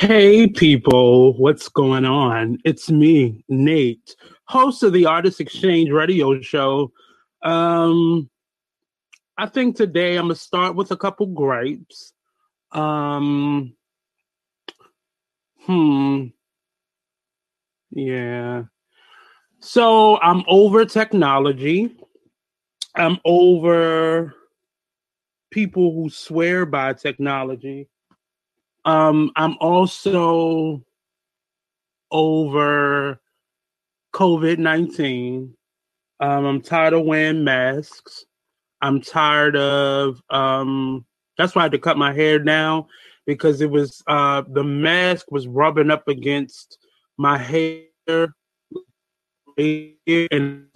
Hey, people, what's going on? It's me, Nate, host of the Artist Exchange radio show. Um, I think today I'm gonna start with a couple gripes. Um, hmm, yeah. So I'm over technology. I'm over people who swear by technology. Um, I'm also over COVID 19. Um, I'm tired of wearing masks. I'm tired of, um, that's why I had to cut my hair down because it was, uh, the mask was rubbing up against my hair and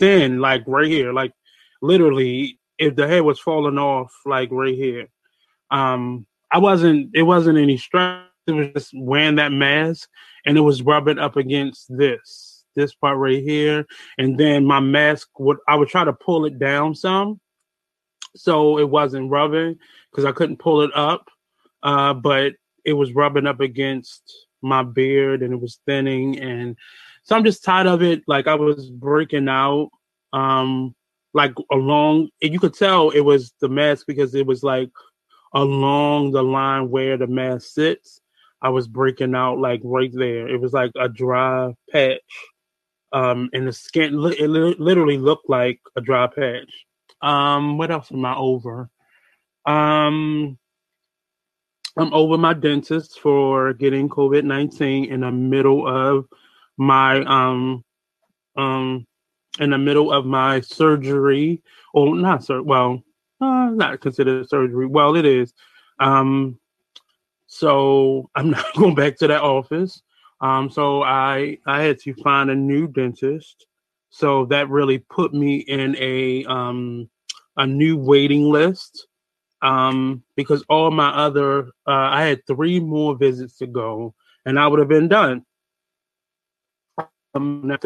thin, like right here, like literally, if the hair was falling off, like right here. Um, I wasn't. It wasn't any stress. It was just wearing that mask, and it was rubbing up against this this part right here, and then my mask would. I would try to pull it down some, so it wasn't rubbing because I couldn't pull it up, uh, but it was rubbing up against my beard, and it was thinning, and so I'm just tired of it. Like I was breaking out. Um, like along, you could tell it was the mask because it was like along the line where the mask sits, I was breaking out like right there. It was like a dry patch. Um, and the skin, it literally looked like a dry patch. Um, what else am I over? Um, I'm over my dentist for getting COVID 19 in the middle of my, um, um, in the middle of my surgery, or not, sir, well, uh, not considered surgery. Well, it is. Um, so I'm not going back to that office. Um, so I I had to find a new dentist. So that really put me in a um, a new waiting list um, because all my other uh, I had three more visits to go, and I would have been done. Um,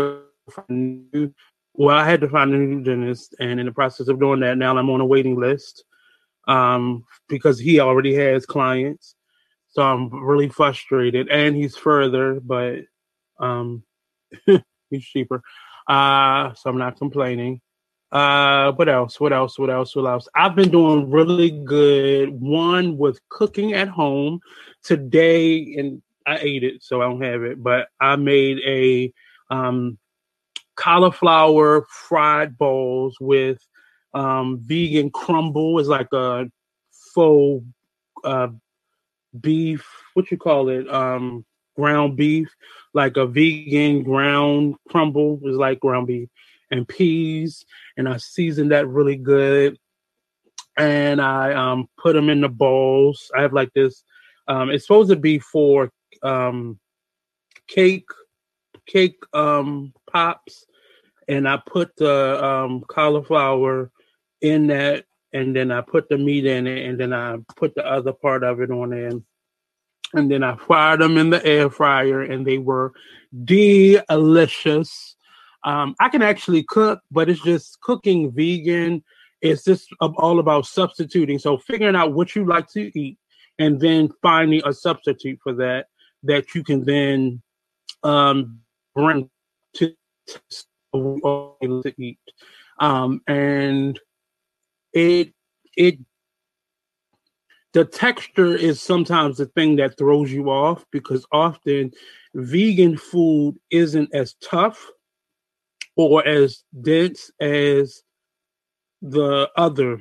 well, I had to find a new dentist, and in the process of doing that, now I'm on a waiting list um, because he already has clients. So I'm really frustrated, and he's further, but um, he's cheaper. Uh, so I'm not complaining. Uh, what else? What else? What else? What else? I've been doing really good. One with cooking at home today, and I ate it, so I don't have it. But I made a um, cauliflower fried balls with um, vegan crumble is like a faux uh, beef. What you call it? Um, ground beef, like a vegan ground crumble is like ground beef and peas, and I seasoned that really good. And I um, put them in the bowls. I have like this. Um, it's supposed to be for um, cake cake um, pops, and I put the um, cauliflower in that, and then I put the meat in it, and then I put the other part of it on in. And then I fried them in the air fryer, and they were delicious. Um, I can actually cook, but it's just cooking vegan. It's just all about substituting. So figuring out what you like to eat, and then finding a substitute for that that you can then um, bring to to eat. Um, and it it the texture is sometimes the thing that throws you off because often vegan food isn't as tough or as dense as the other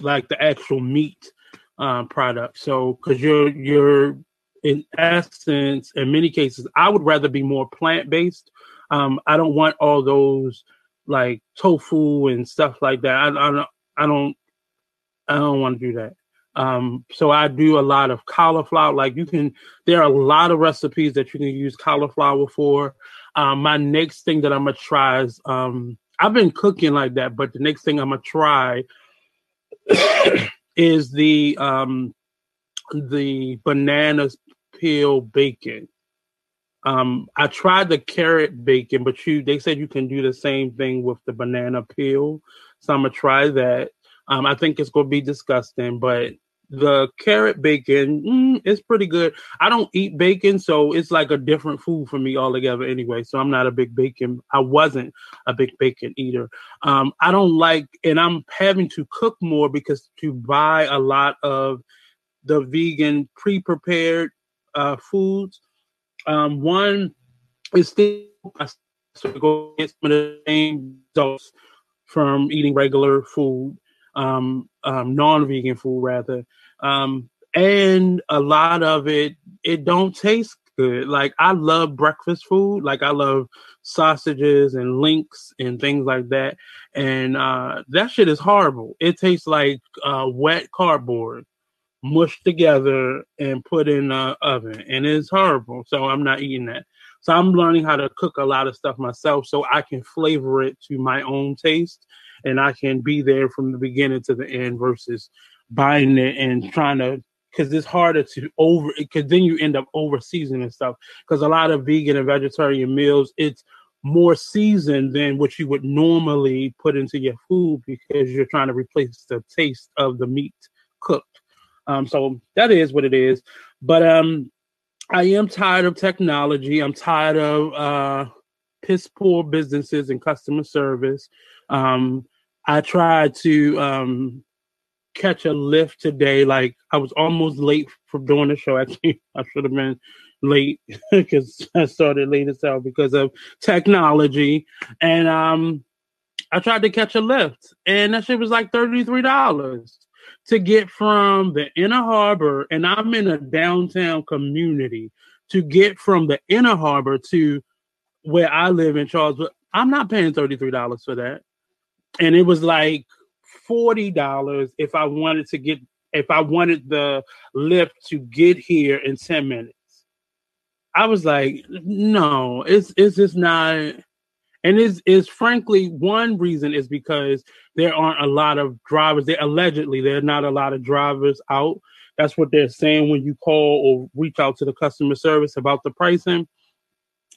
like the actual meat um, product so because you're you're in essence in many cases i would rather be more plant-based um, I don't want all those like tofu and stuff like that. I, I don't. I don't. I don't want to do that. Um, so I do a lot of cauliflower. Like you can, there are a lot of recipes that you can use cauliflower for. Um, my next thing that I'm gonna try is um, I've been cooking like that, but the next thing I'm gonna try is the um, the banana peel bacon. Um, I tried the carrot bacon, but you they said you can do the same thing with the banana peel. So I'm gonna try that. Um, I think it's gonna be disgusting, but the carrot bacon mm, is pretty good. I don't eat bacon, so it's like a different food for me altogether anyway. So I'm not a big bacon. I wasn't a big bacon eater. Um, I don't like, and I'm having to cook more because to buy a lot of the vegan pre-prepared uh, foods. Um, one is still so go get some of the same results from eating regular food, um, um, non-vegan food rather, um, and a lot of it it don't taste good. Like I love breakfast food, like I love sausages and links and things like that, and uh, that shit is horrible. It tastes like uh, wet cardboard mushed together and put in the oven, and it's horrible. So I'm not eating that. So I'm learning how to cook a lot of stuff myself, so I can flavor it to my own taste, and I can be there from the beginning to the end versus buying it and trying to. Because it's harder to over, because then you end up over seasoning stuff. Because a lot of vegan and vegetarian meals, it's more seasoned than what you would normally put into your food because you're trying to replace the taste of the meat cooked. Um, so that is what it is. But um, I am tired of technology. I'm tired of uh, piss poor businesses and customer service. Um, I tried to um, catch a Lyft today. Like I was almost late for doing the show. Actually, I should have been late because I started late as hell because of technology. And um, I tried to catch a Lyft, and that shit was like thirty three dollars to get from the inner harbor, and I'm in a downtown community, to get from the inner harbor to where I live in Charleswood, I'm not paying $33 for that. And it was like $40 if I wanted to get if I wanted the Lyft to get here in 10 minutes. I was like, no, it's it's just not and is is frankly one reason is because there aren't a lot of drivers. There allegedly there are not a lot of drivers out. That's what they're saying when you call or reach out to the customer service about the pricing.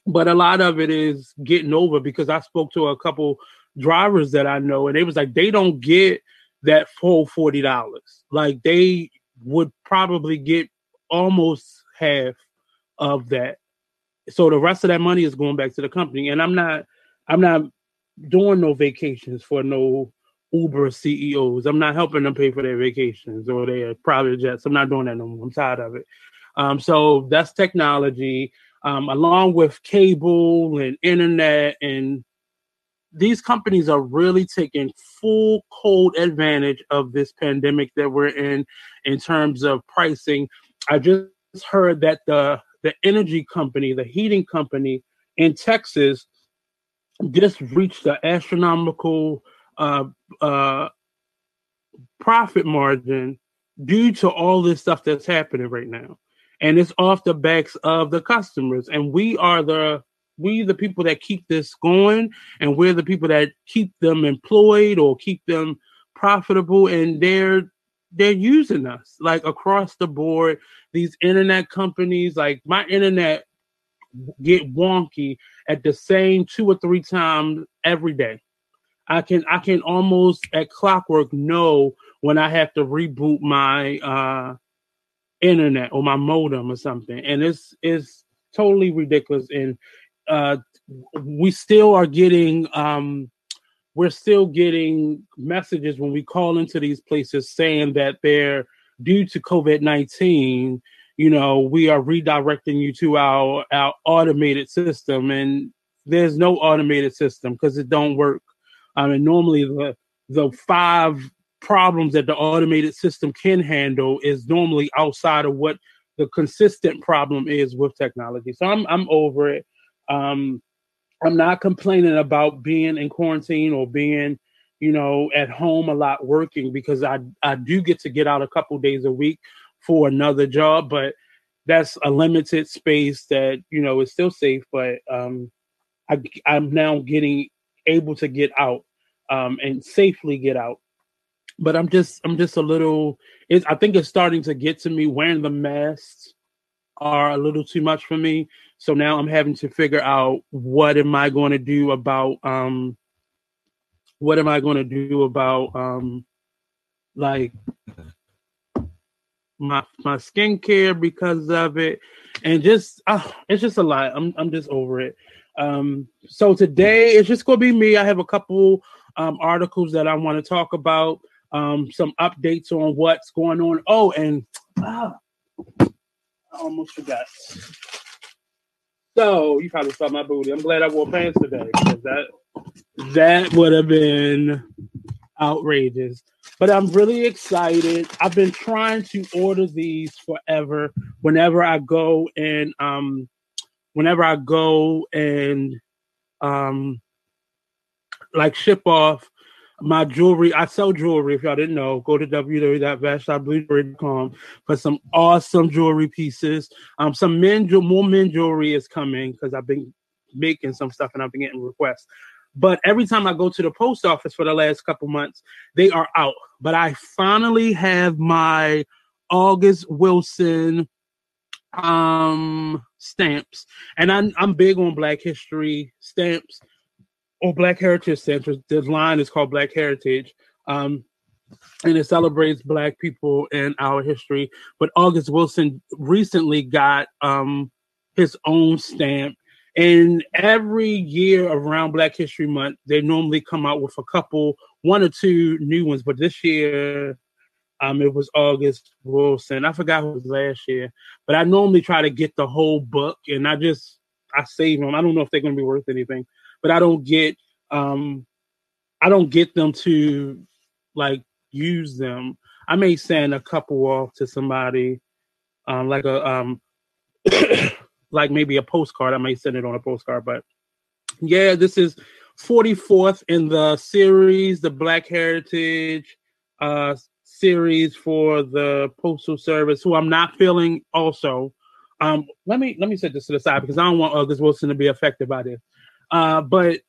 But a lot of it is getting over because I spoke to a couple drivers that I know and they was like they don't get that full forty dollars. Like they would probably get almost half of that. So the rest of that money is going back to the company. And I'm not I'm not doing no vacations for no Uber CEOs. I'm not helping them pay for their vacations or their private jets. I'm not doing that no more. I'm tired of it. Um, so that's technology, um, along with cable and internet. And these companies are really taking full cold advantage of this pandemic that we're in, in terms of pricing. I just heard that the the energy company, the heating company in Texas, just reached an astronomical uh, uh, profit margin due to all this stuff that's happening right now, and it's off the backs of the customers. And we are the we the people that keep this going, and we're the people that keep them employed or keep them profitable. And they're they're using us like across the board. These internet companies, like my internet get wonky at the same two or three times every day. I can I can almost at clockwork know when I have to reboot my uh internet or my modem or something. And it's it's totally ridiculous. And uh we still are getting um we're still getting messages when we call into these places saying that they're due to COVID 19, you know, we are redirecting you to our our automated system, and there's no automated system because it don't work. I mean, normally the the five problems that the automated system can handle is normally outside of what the consistent problem is with technology. So I'm I'm over it. Um, I'm not complaining about being in quarantine or being, you know, at home a lot working because I I do get to get out a couple days a week for another job, but that's a limited space that you know is still safe. But um, I, I'm now getting able to get out um, and safely get out. But I'm just I'm just a little. It, I think it's starting to get to me. Wearing the masks are a little too much for me. So now I'm having to figure out what am I going to do about um, what am I going to do about um, like my my skincare because of it, and just uh, it's just a lot. I'm I'm just over it. Um, so today it's just gonna be me. I have a couple um, articles that I want to talk about, um, some updates on what's going on. Oh, and ah, I almost forgot. So you probably saw my booty. I'm glad I wore pants today because that that would have been outrageous. But I'm really excited. I've been trying to order these forever. Whenever I go and um, whenever I go and um, like ship off my jewelry. I sell jewelry. If y'all didn't know, go to www.vashopbluejewelry.com for some awesome jewelry pieces. Um, some men, more men jewelry is coming because I've been making some stuff and I've been getting requests. But every time I go to the post office for the last couple months, they are out. But I finally have my August Wilson um stamps and I'm, I'm big on black history stamps or Black Heritage Center. The line is called Black Heritage. Um, and it celebrates Black people and our history. But August Wilson recently got um, his own stamp. And every year around Black History Month, they normally come out with a couple, one or two new ones. But this year, um, it was August Wilson. I forgot who was last year, but I normally try to get the whole book, and I just I save them. I don't know if they're going to be worth anything, but I don't get um I don't get them to like use them. I may send a couple off to somebody, um, like a um, like maybe a postcard. I might send it on a postcard, but yeah, this is 44th in the series, the Black Heritage uh series for the Postal Service, who I'm not feeling also. Um, let me let me set this to the side because I don't want August Wilson to be affected by this. Uh, but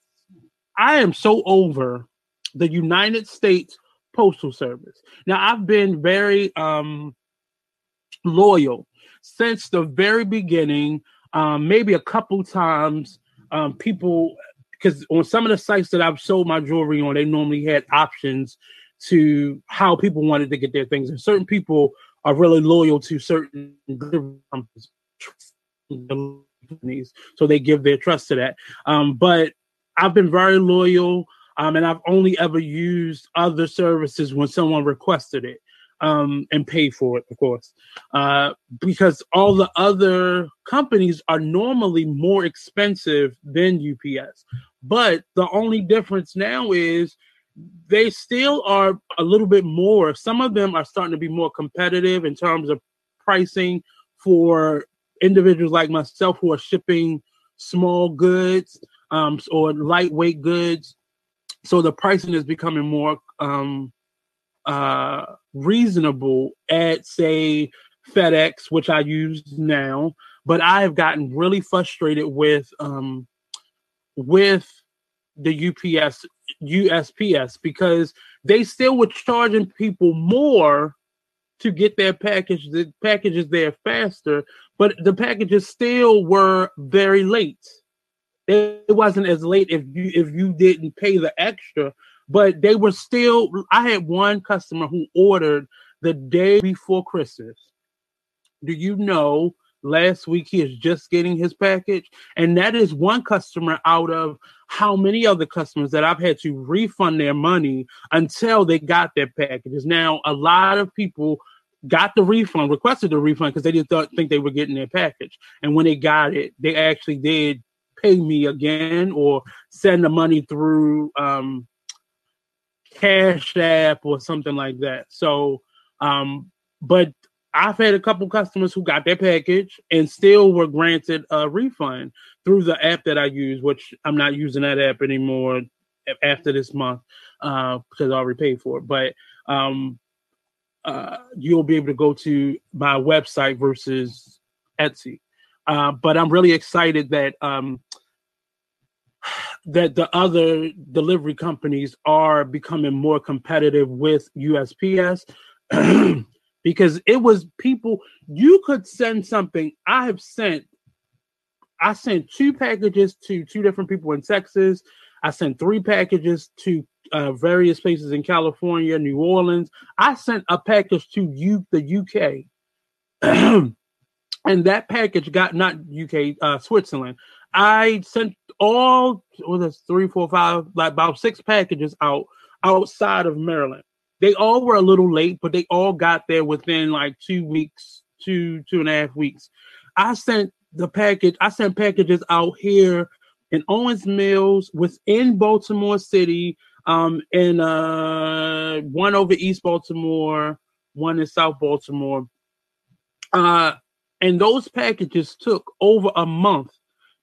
I am so over the United States Postal Service. Now, I've been very um, loyal since the very beginning. Um, maybe a couple times, um, people because on some of the sites that I've sold my jewelry on, they normally had options to how people wanted to get their things, and certain people are really loyal to certain companies, so they give their trust to that. Um, but I've been very loyal, um, and I've only ever used other services when someone requested it um, and pay for it, of course, uh, because all the other companies are normally more expensive than UPS. But the only difference now is they still are a little bit more. Some of them are starting to be more competitive in terms of pricing for individuals like myself who are shipping small goods um, or lightweight goods. So the pricing is becoming more um, uh, reasonable at, say, FedEx, which I use now. But I have gotten really frustrated with um, with the UPS USPS because they still were charging people more to get their package. The packages there faster, but the packages still were very late it wasn't as late if you if you didn't pay the extra, but they were still. I had one customer who ordered the day before Christmas. Do you know? Last week he is just getting his package, and that is one customer out of how many other customers that I've had to refund their money until they got their packages. Now, a lot of people got the refund, requested the refund because they didn't think they were getting their package. And when they got it, they actually did pay me again or send the money through um, Cash App or something like that. So, um, but I've had a couple customers who got their package and still were granted a refund through the app that I use, which I'm not using that app anymore after this month uh, because I already paid for it. But um, uh, you'll be able to go to my website versus Etsy. Uh, but I'm really excited that um, that the other delivery companies are becoming more competitive with USPS because it was people you could send something. I have sent I sent two packages to two different people in Texas. I sent three packages to uh, various places in California, New Orleans. I sent a package to you, the UK, and that package got not UK, uh, Switzerland. I sent all this three, four, five, like about six packages out outside of Maryland. They all were a little late, but they all got there within like two weeks, two two and a half weeks. I sent the package. I sent packages out here in Owings Mills within Baltimore City, um, and uh, one over East Baltimore, one in South Baltimore. Uh, and those packages took over a month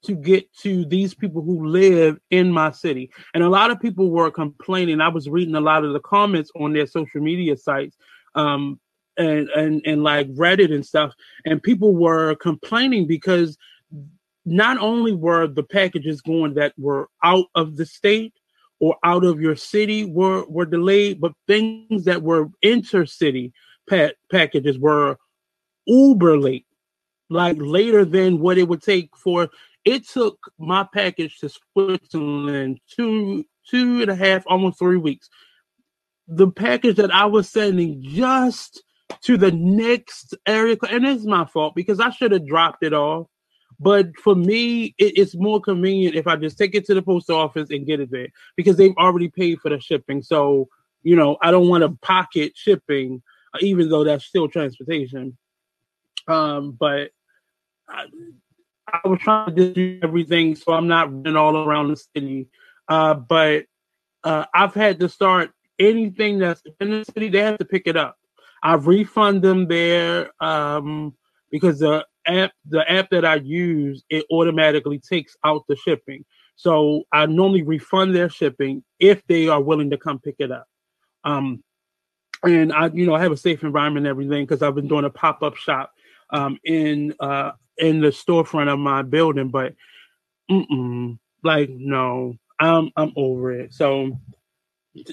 to get to these people who live in my city. And a lot of people were complaining. I was reading a lot of the comments on their social media sites. Um, and, and and like Reddit and stuff, and people were complaining because not only were the packages going that were out of the state or out of your city were were delayed, but things that were intercity pa- packages were uber late, like later than what it would take for. It took my package to Switzerland two two and a half, almost three weeks. The package that I was sending just to the next area, and it's my fault because I should have dropped it off but for me, it, it's more convenient if I just take it to the post office and get it there because they've already paid for the shipping. So, you know, I don't want to pocket shipping, even though that's still transportation. Um, but I, I was trying to do everything so I'm not running all around the city. Uh, but uh, I've had to start anything that's in the city, they have to pick it up. I refund them there um, because the app, the app that I use, it automatically takes out the shipping. So I normally refund their shipping if they are willing to come pick it up. Um, and I, you know, I have a safe environment and everything because I've been doing a pop up shop um, in uh, in the storefront of my building. But like, no, I'm I'm over it. So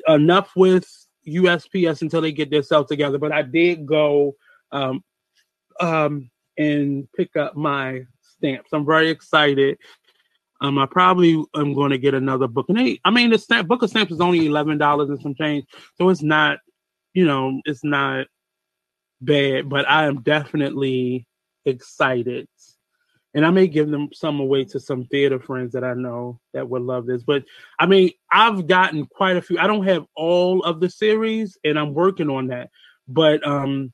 enough with USPS until they get themselves together. But I did go um, um, and pick up my stamps. I'm very excited. Um, I probably am going to get another book, and they, I mean, the stamp book of stamps is only eleven dollars and some change, so it's not, you know, it's not bad. But I am definitely excited, and I may give them some away to some theater friends that I know that would love this. But I mean, I've gotten quite a few. I don't have all of the series, and I'm working on that. But um,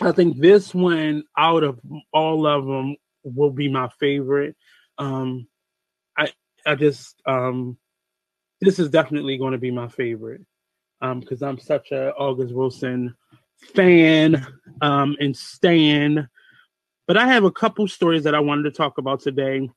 I think this one out of all of them will be my favorite. Um, I I just um, this is definitely going to be my favorite because um, I'm such a August Wilson fan um, and stan. But I have a couple stories that I wanted to talk about today.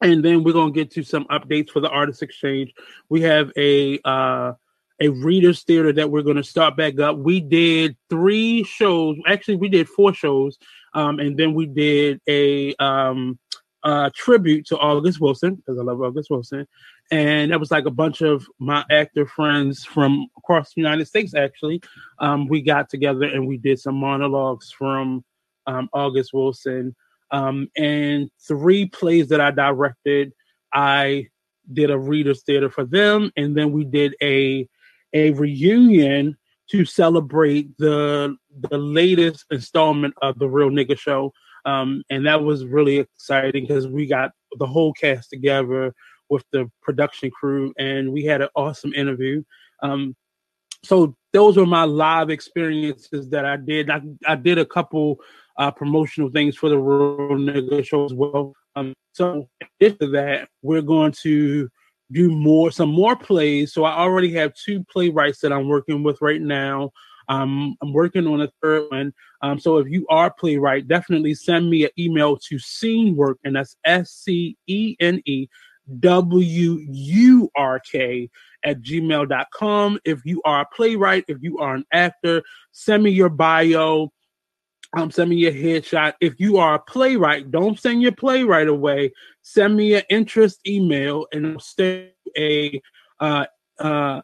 And then we're to get to some updates for the Artist Exchange. We have a uh, a readers theater that we're to start back up. We did three shows. Actually, we did four shows, um, and then we did a um, uh, tribute to August Wilson because I love August Wilson, and that was like a bunch of my actor friends from across the United States. Actually, um, we got together and we did some monologues from um, August Wilson, um, and three plays that I directed. I did a readers theater for them, and then we did a a reunion to celebrate the the latest installment of the Real Nigga Show. Um, and that was really exciting because we got the whole cast together with the production crew, and we had an awesome interview. Um, so those were my live experiences that I did. I, I did a couple uh, promotional things for the Real Nigga Show as well. Um, so after that, we're going to do more some more plays. So I already have two playwrights that I'm working with right now. Um, I'm working on a third one. Um, so if you are playwright, definitely send me an email to scene work, and that's S C E N E W U R K at gmail.com. If you are a playwright, if you are an actor, send me your bio. Um, send me your headshot. If you are a playwright, don't send your play right away. Send me an interest email and I'll stay a uh, uh,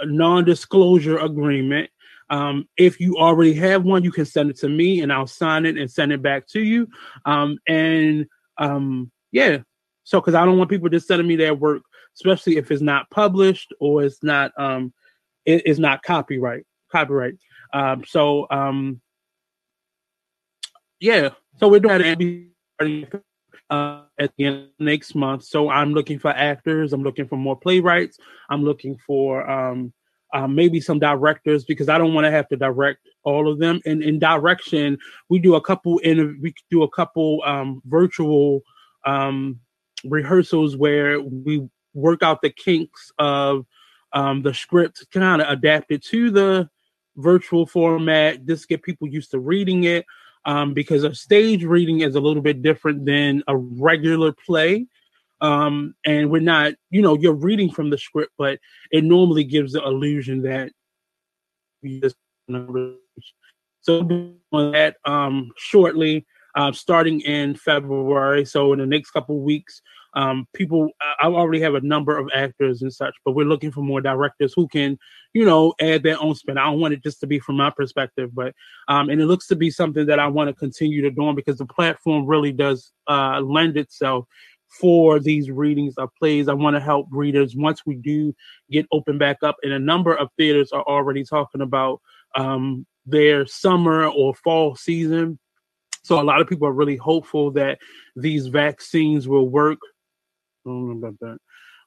a non-disclosure agreement. Um, if you already have one, you can send it to me and I'll sign it and send it back to you. Um, and um, yeah, so because I don't want people just sending me their work, especially if it's not published or it's not um, it is not copyright copyright. Um, so um, yeah, so we're doing that uh, at the end next month. So I'm looking for actors. I'm looking for more playwrights. I'm looking for um, uh, maybe some directors because I don't want to have to direct all of them. And in direction, we do a couple in we do a couple um, virtual um, rehearsals where we work out the kinks of um, the script, kind of adapt it to the virtual format, just get people used to reading it. Um, because a stage reading is a little bit different than a regular play. Um, and we're not, you know, you're reading from the script, but it normally gives the illusion that we just so on that um, shortly, uh, starting in February. So in the next couple weeks, um, people, I already have a number of actors and such, but we're looking for more directors who can, you know, add their own spin. I don't want it just to be from my perspective, but um, and it looks to be something that I want to continue to do because the platform really does uh, lend itself for these readings of plays. I want to help readers once we do get open back up, and a number of theaters are already talking about um, their summer or fall season. So a lot of people are really hopeful that these vaccines will work. I don't know about that.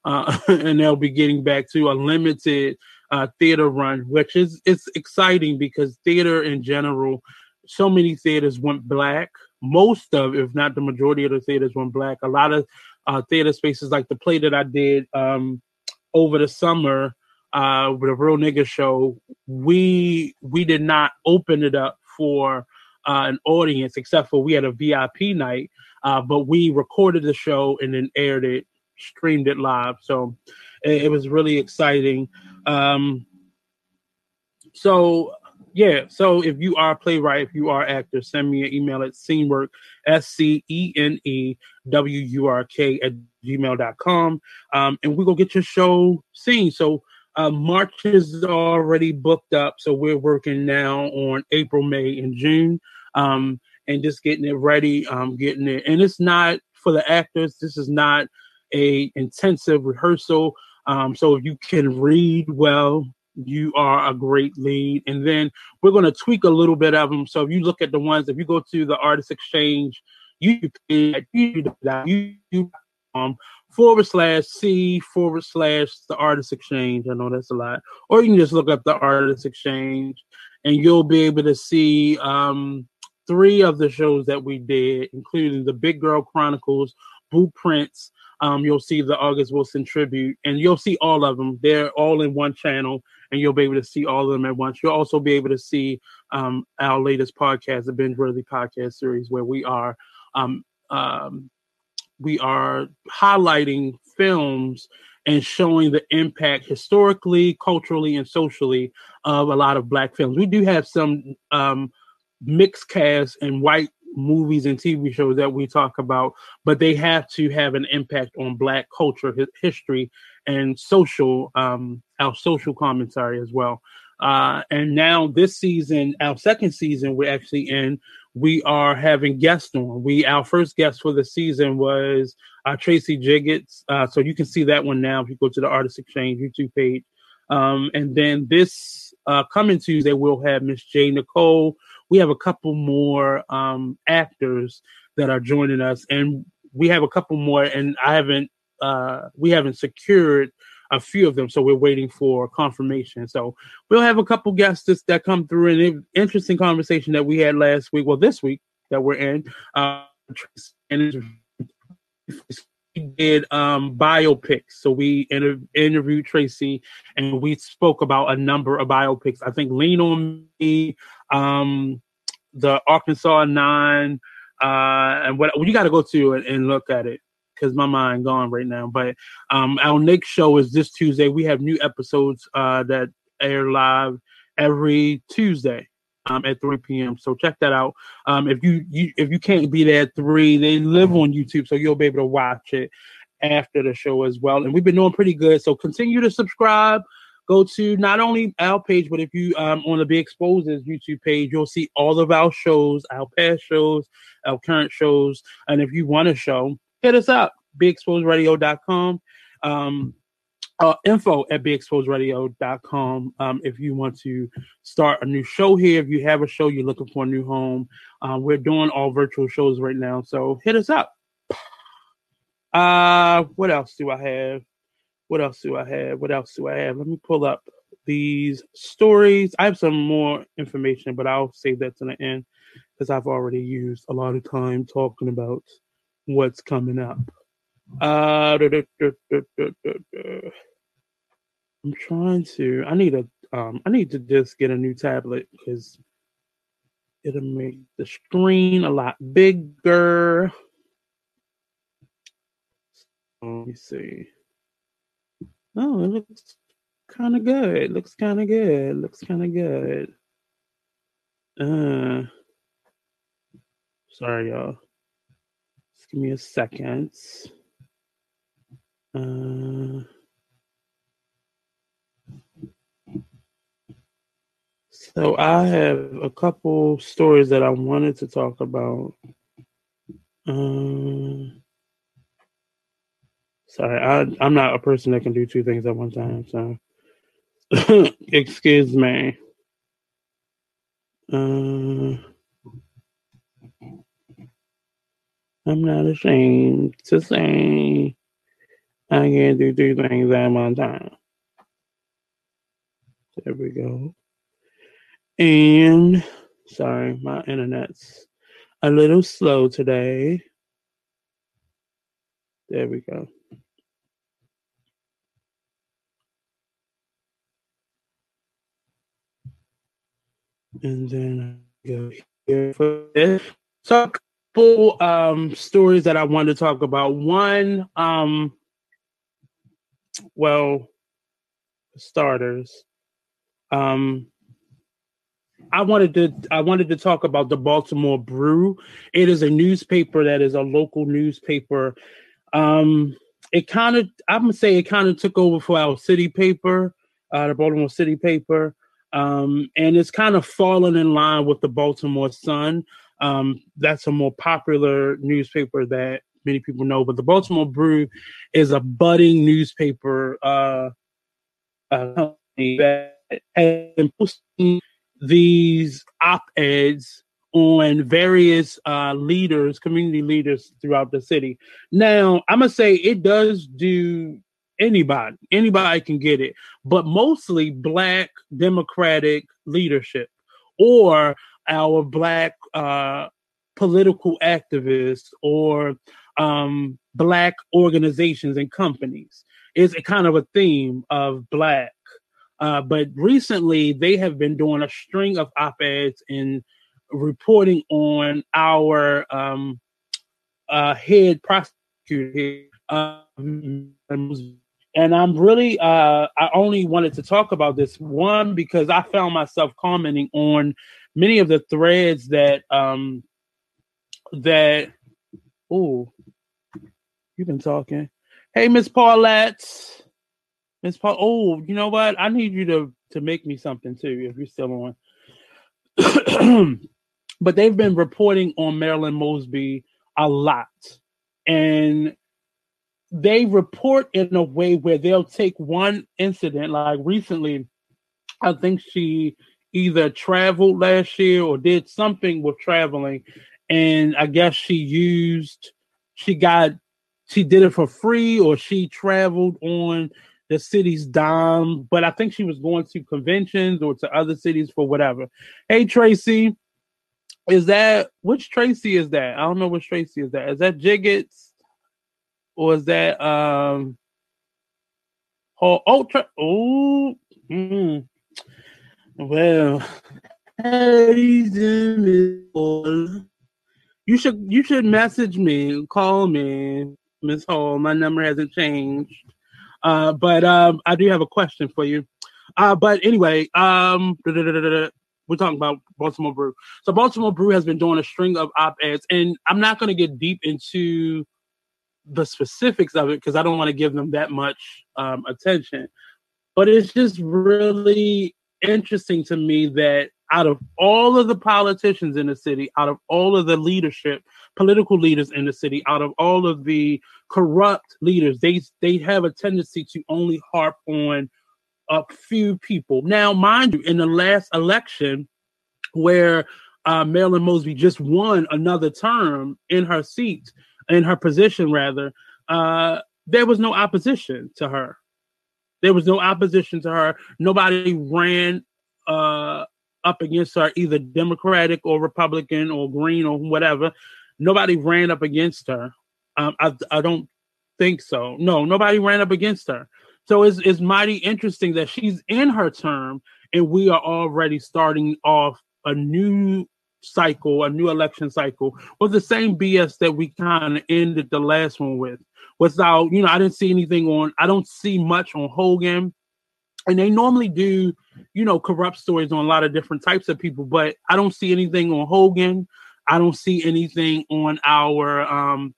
Uh, and they'll be getting back to a limited uh, theater run, which is it's exciting because theater in general, so many theaters went black most of, if not the majority of the theaters went black. A lot of uh, theater spaces, like the play that I did um, over the summer uh, with a real nigga show, we we did not open it up for uh, an audience, except for we had a VIP night, uh, but we recorded the show and then aired it, streamed it live. So it, it was really exciting. Um, so yeah. So if you are a playwright, if you are actor, send me an email at scenework, S C E N E W U R K at gmail.com. Um, and we go get your show seen. So uh, March is already booked up. So we're working now on April, May, and June. Um, and just getting it ready, um, getting it. And it's not for the actors. This is not a intensive rehearsal. Um, so if you can read well, you are a great lead. And then we're going to tweak a little bit of them. So if you look at the ones, if you go to the Artist Exchange YouTube YouTube um, forward slash C forward slash the Artist Exchange. I know that's a lot. Or you can just look up the Artist Exchange and you'll be able to see um, three of the shows that we did, including the Big Girl Chronicles, Blueprints, um, you'll see the August Wilson tribute, and you'll see all of them. They're all in one channel, and you'll be able to see all of them at once. You'll also be able to see um, our latest podcast, the Binge Worthy podcast series, where we are um, um, we are highlighting films and showing the impact historically, culturally, and socially of a lot of black films. We do have some um, mixed cast and white movies and TV shows that we talk about, but they have to have an impact on Black culture, history, and social, um, our social commentary as well. Uh, and now this season, our second season, we're actually in. We are having guests on. We our first guest for the season was uh, Tracy Jiggets. Uh, so you can see that one now if you go to the Artist Exchange YouTube page. Um, and then this uh, coming Tuesday, we'll have Miss J. Nicole we have a couple more um, actors that are joining us, and we have a couple more, and I haven't uh, we haven't secured a few of them, so we're waiting for confirmation. So we'll have a couple guests that come through. An interesting conversation that we had last week, well, this week that we're in, uh, and we did um, biopics. So we inter- interviewed Tracy, and we spoke about a number of biopics. I think Lean on Me, um, the Arkansas Nine, uh, and what you got to go to and, and, look at it. Because my mind gone right now. But um, our next show is this Tuesday. We have new episodes uh, that air live every Tuesday um, at 3 p.m. So check that out. Um, if you, you if you can't be there at three, they live on YouTube, so you'll be able to watch it after the show as well. And we've been doing pretty good. So continue to subscribe. Go to not only our page, but if you um on the Big Exposes YouTube page, you'll see all of our shows, our past shows, our current shows. And if you want a show, hit us up, bigexposeradio.com. Um, uh, info at bigexposeradio.com um, if you want to start a new show here. If you have a show, you're looking for a new home. Um, we're doing all virtual shows right now, so hit us up. Uh, what else do I have? What else do I have? What else do I have? Let me pull up these stories. I have some more information, but I'll save that to the end because I've already used a lot of time talking about what's coming up. Uh, I'm trying to. I need a. Um, I need to just get a new tablet because it'll make the screen a lot bigger. Let me see. Oh, it looks kind of good. Looks kind of good. Looks kind of good. Uh, sorry, y'all. Give me a second. Uh. So I have a couple stories that I wanted to talk about. Um, sorry, I, I'm not a person that can do two things at one time. So, excuse me. Uh, I'm not ashamed to say I can do two things at one time. There we go. And sorry, my internet's a little slow today. There we go. And then I go here for this. So couple um stories that I wanted to talk about. One, um well, starters. Um I wanted to I wanted to talk about the Baltimore Brew. It is a newspaper that is a local newspaper. Um, it kind of I'm gonna say it kind of took over for our city paper, uh, the Baltimore City paper, um, and it's kind of fallen in line with the Baltimore Sun. Um, that's a more popular newspaper that many people know, but the Baltimore Brew is a budding newspaper uh, uh, company that has been posting these op-eds on various uh, leaders, community leaders throughout the city. Now, I'm gonna say it does do anybody, anybody can get it, but mostly black democratic leadership or our black uh, political activists or um, black organizations and companies. Is a kind of a theme of black uh, but recently, they have been doing a string of op eds and reporting on our um, uh, head prosecutor. Um, and I'm really, uh, I only wanted to talk about this one because I found myself commenting on many of the threads that, um, that, oh, you've been talking. Hey, Miss Paulette. Miss Paul. Oh, you know what? I need you to to make me something too if you're still on. but they've been reporting on Marilyn Mosby a lot, and they report in a way where they'll take one incident, like recently. I think she either traveled last year or did something with traveling, and I guess she used she got she did it for free or she traveled on the city's dime, but I think she was going to conventions or to other cities for whatever. Hey Tracy, is that which Tracy is that? I don't know which Tracy is that. Is that Jiggets or is that um oh oh tra- oh mm. Well you should you should message me call me Miss Hall. My number hasn't changed. Uh, but um, I do have a question for you. Uh, but anyway, um, we're talking about Baltimore Brew. So Baltimore Brew has been doing a string of op-eds, and I'm not going to get deep into the specifics of it because I don't want to give them that much um, attention. But it's just really interesting to me that out of all of the politicians in the city, out of all of the leadership, political leaders in the city, out of all of the corrupt leaders, they they have a tendency to only harp on a few people. Now, mind you, in the last election, where uh, Marilyn Mosby just won another term in her seat, in her position rather, uh, there was no opposition to her. There was no opposition to her. Nobody ran uh, up against her, either Democratic or Republican or Green or whatever. Nobody ran up against her. Um, I, I don't think so. No, nobody ran up against her. So it's, it's mighty interesting that she's in her term and we are already starting off a new cycle, a new election cycle was the same BS that we kind of ended the last one with. Without, you know, I didn't see anything on, I don't see much on Hogan and they normally do, you know, corrupt stories on a lot of different types of people, but I don't see anything on Hogan. I don't see anything on our um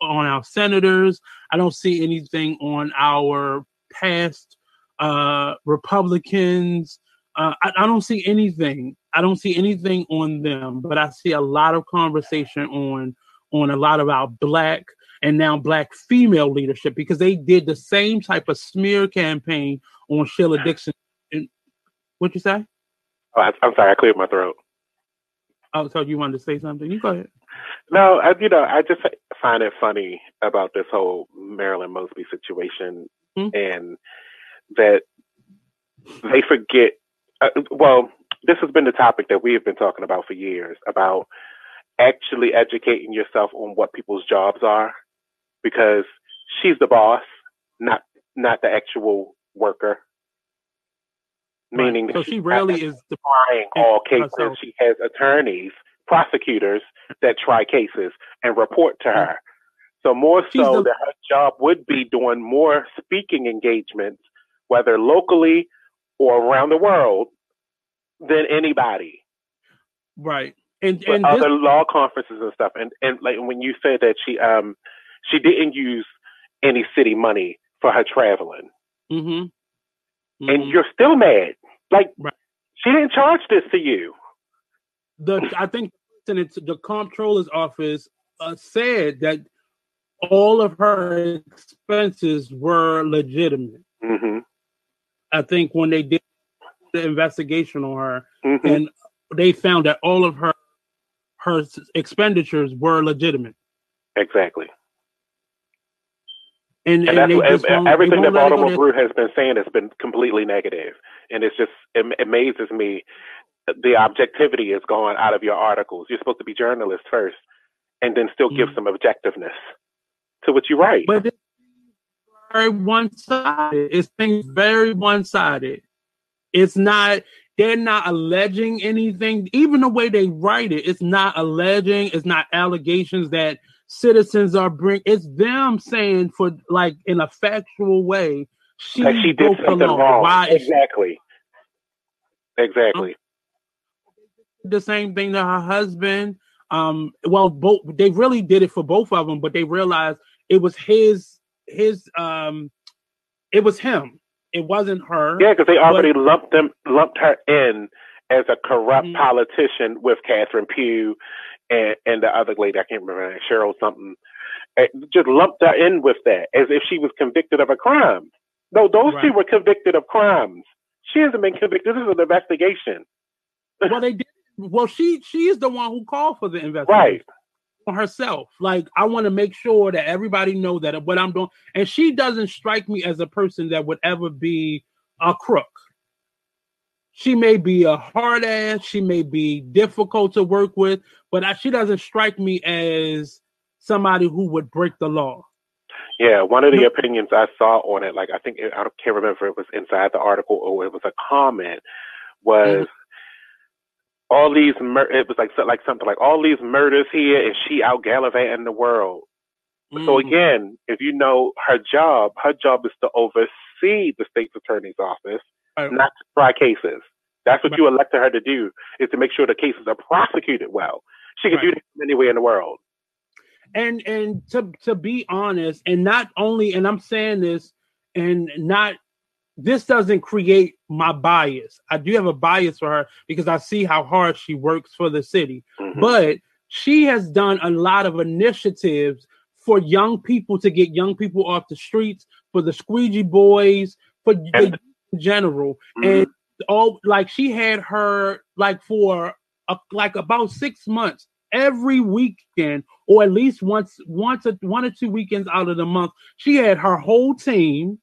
on our senators. I don't see anything on our past uh Republicans. Uh, I, I don't see anything. I don't see anything on them, but I see a lot of conversation on on a lot of our black and now black female leadership because they did the same type of smear campaign on Sheila Dixon. And, what you say? Oh, I, am sorry, I cleared my throat. Oh, so you wanted to say something? You go ahead. No, I, you know, I just find it funny about this whole Marilyn Mosby situation, mm-hmm. and that they forget. Uh, well, this has been the topic that we have been talking about for years about actually educating yourself on what people's jobs are, because she's the boss, not not the actual worker. Meaning, right. so she rarely is trying all cases. Herself. She has attorneys, prosecutors that try cases and report to her. So more She's so the- that her job would be doing more speaking engagements, whether locally or around the world, than anybody. Right. And, and other this- law conferences and stuff. And and like when you said that she um she didn't use any city money for her traveling. Mm-hmm. Mm-hmm. And you're still mad. Like right. she didn't charge this to you. The I think the comptroller's office uh, said that all of her expenses were legitimate. Mm-hmm. I think when they did the investigation on her, mm-hmm. and they found that all of her her expenditures were legitimate. Exactly. And, and, and that's everything that Baltimore Brew has been saying has been completely negative, and it's just it amazes me the objectivity is gone out of your articles. You're supposed to be journalists first, and then still mm-hmm. give some objectiveness to what you write. But it's very one sided. It's things very one sided. It's not. They're not alleging anything. Even the way they write it, it's not alleging. It's not allegations that citizens are bring it's them saying for like in a factual way she, that she did something wrong. Why exactly. Exactly. The same thing to her husband. Um, well, both they really did it for both of them, but they realized it was his his um, it was him. It wasn't her. Yeah, because they already but, lumped them lumped her in as a corrupt mm-hmm. politician with Catherine Pugh and, and the other lady, I can't remember, Cheryl something, just lumped her in with that as if she was convicted of a crime. No, those right. two were convicted of crimes. She hasn't been convicted. This is an investigation. well, they did. Well, she she is the one who called for the investigation. Right. Herself, like I want to make sure that everybody know that what I'm doing, and she doesn't strike me as a person that would ever be a crook. She may be a hard ass, she may be difficult to work with, but I, she doesn't strike me as somebody who would break the law. Yeah, one of the opinions I saw on it, like I think I can't remember if it was inside the article or it was a comment, was mm-hmm. All these mur- it was like like something like all these murders here and she out gallivanting the world. Mm. So again, if you know her job, her job is to oversee the state's attorney's office, not to try cases. That's what right. you elected her to do, is to make sure the cases are prosecuted well. She can right. do that anywhere in the world. And and to to be honest, and not only, and I'm saying this, and not this doesn't create my bias. I do have a bias for her because I see how hard she works for the city. Mm-hmm. But she has done a lot of initiatives for young people to get young people off the streets, for the squeegee boys, for and, in general. Mm-hmm. And all like she had her like for a, like about six months every weekend or at least once once a, one or two weekends out of the month she had her whole team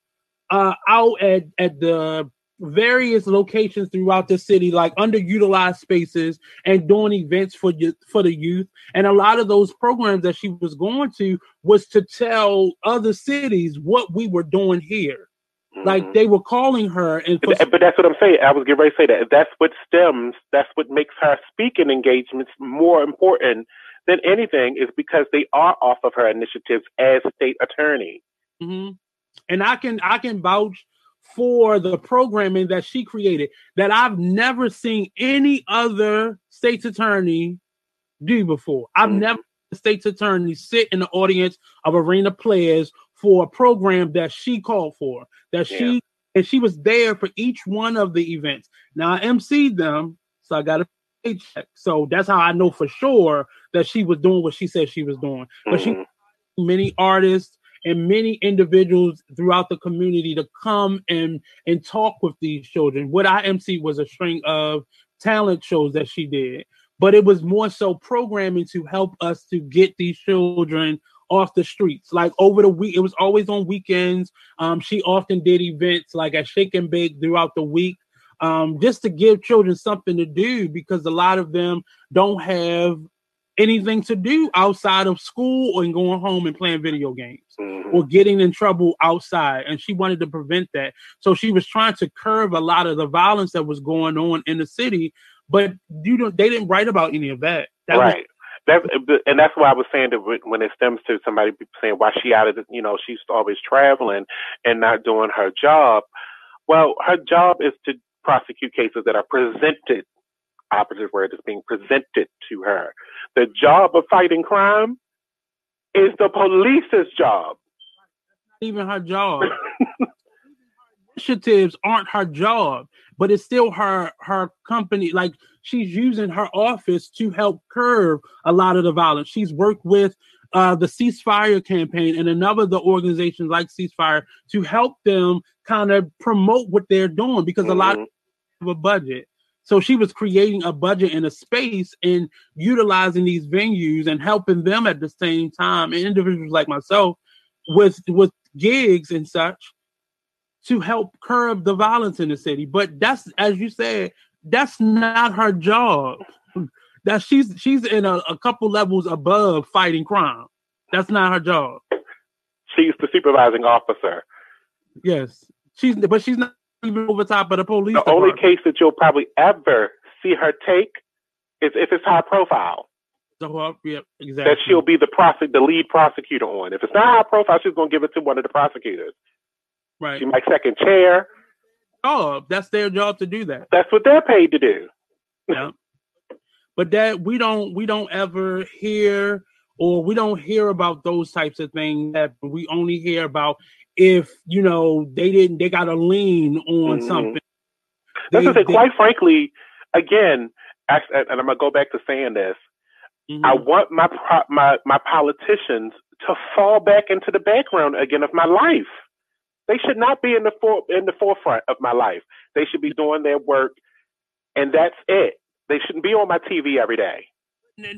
uh out at at the various locations throughout the city like underutilized spaces and doing events for you for the youth and a lot of those programs that she was going to was to tell other cities what we were doing here like mm-hmm. they were calling her, and for- but that's what I'm saying. I was getting ready to say that. That's what stems. That's what makes her speaking engagements more important than anything. Is because they are off of her initiatives as state attorney. Mm-hmm. And I can I can vouch for the programming that she created that I've never seen any other state's attorney do before. I've mm-hmm. never state's attorney sit in the audience of arena players for a program that she called for, that yeah. she and she was there for each one of the events. Now I emceed them, so I got a paycheck. So that's how I know for sure that she was doing what she said she was doing. But mm-hmm. she many artists and many individuals throughout the community to come and and talk with these children. What I MC was a string of talent shows that she did, but it was more so programming to help us to get these children off the streets. Like over the week, it was always on weekends. Um, she often did events like at Shake and Bake throughout the week, um, just to give children something to do because a lot of them don't have anything to do outside of school and going home and playing video games mm-hmm. or getting in trouble outside. And she wanted to prevent that. So she was trying to curb a lot of the violence that was going on in the city. But you don't, they didn't write about any of that. That right. was that and that's why I was saying that when it stems to somebody saying why she out of the, you know she's always traveling and not doing her job. Well, her job is to prosecute cases that are presented. Opposite word is being presented to her. The job of fighting crime is the police's job. Even her job. Initiatives aren't her job, but it's still her her company. Like she's using her office to help curb a lot of the violence. She's worked with uh, the ceasefire campaign and another the organizations like ceasefire to help them kind of promote what they're doing because mm-hmm. a lot mm-hmm. of a budget. So she was creating a budget and a space and utilizing these venues and helping them at the same time, and individuals like myself with with gigs and such to help curb the violence in the city. But that's as you said, that's not her job. That she's she's in a, a couple levels above fighting crime. That's not her job. She's the supervising officer. Yes, she's but she's not over top of the police. The department. only case that you'll probably ever see her take is if it's high profile. So, yeah, exactly. That she'll be the prosec- the lead prosecutor on. If it's not high profile, she's gonna give it to one of the prosecutors. Right. She might second chair Oh, That's their job to do that. That's what they're paid to do. yeah. But that we don't we don't ever hear or we don't hear about those types of things that we only hear about if you know they didn't they got a lean on mm-hmm. something. That's they, they, quite frankly, again, and I'm gonna go back to saying this. Mm-hmm. I want my my my politicians to fall back into the background again of my life. They should not be in the for, in the forefront of my life. They should be doing their work, and that's it. They shouldn't be on my TV every day.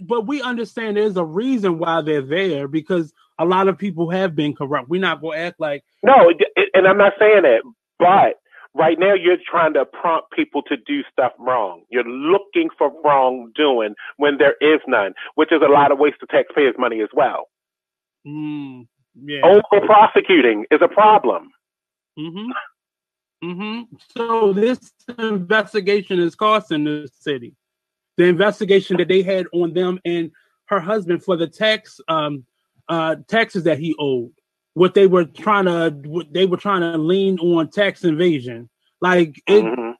But we understand there's a reason why they're there because a lot of people have been corrupt. We're not going to act like no, and I'm not saying that, but right now you're trying to prompt people to do stuff wrong. You're looking for wrongdoing when there is none, which is a lot of waste of taxpayers' money as well. Mm, yeah. Over prosecuting is a problem. Mm-hmm. Mm-hmm. So this investigation is costing the city. The investigation that they had on them and her husband for the tax um, uh, taxes that he owed. What they were trying to, they were trying to lean on tax invasion. Like it, mm-hmm.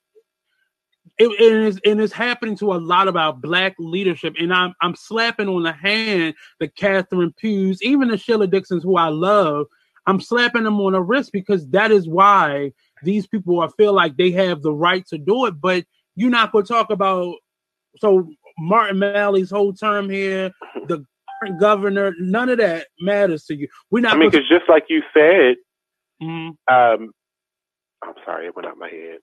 it, it is, and it's happening to a lot of our black leadership. And I'm, I'm slapping on the hand the Catherine Pughs, even the Sheila Dixons, who I love. I'm slapping them on the wrist because that is why these people are feel like they have the right to do it. But you're not going to talk about so Martin O'Malley's whole term here, the current governor, none of that matters to you. We're not. I mean, because just like you said, mm-hmm. um, I'm sorry, it went out my head.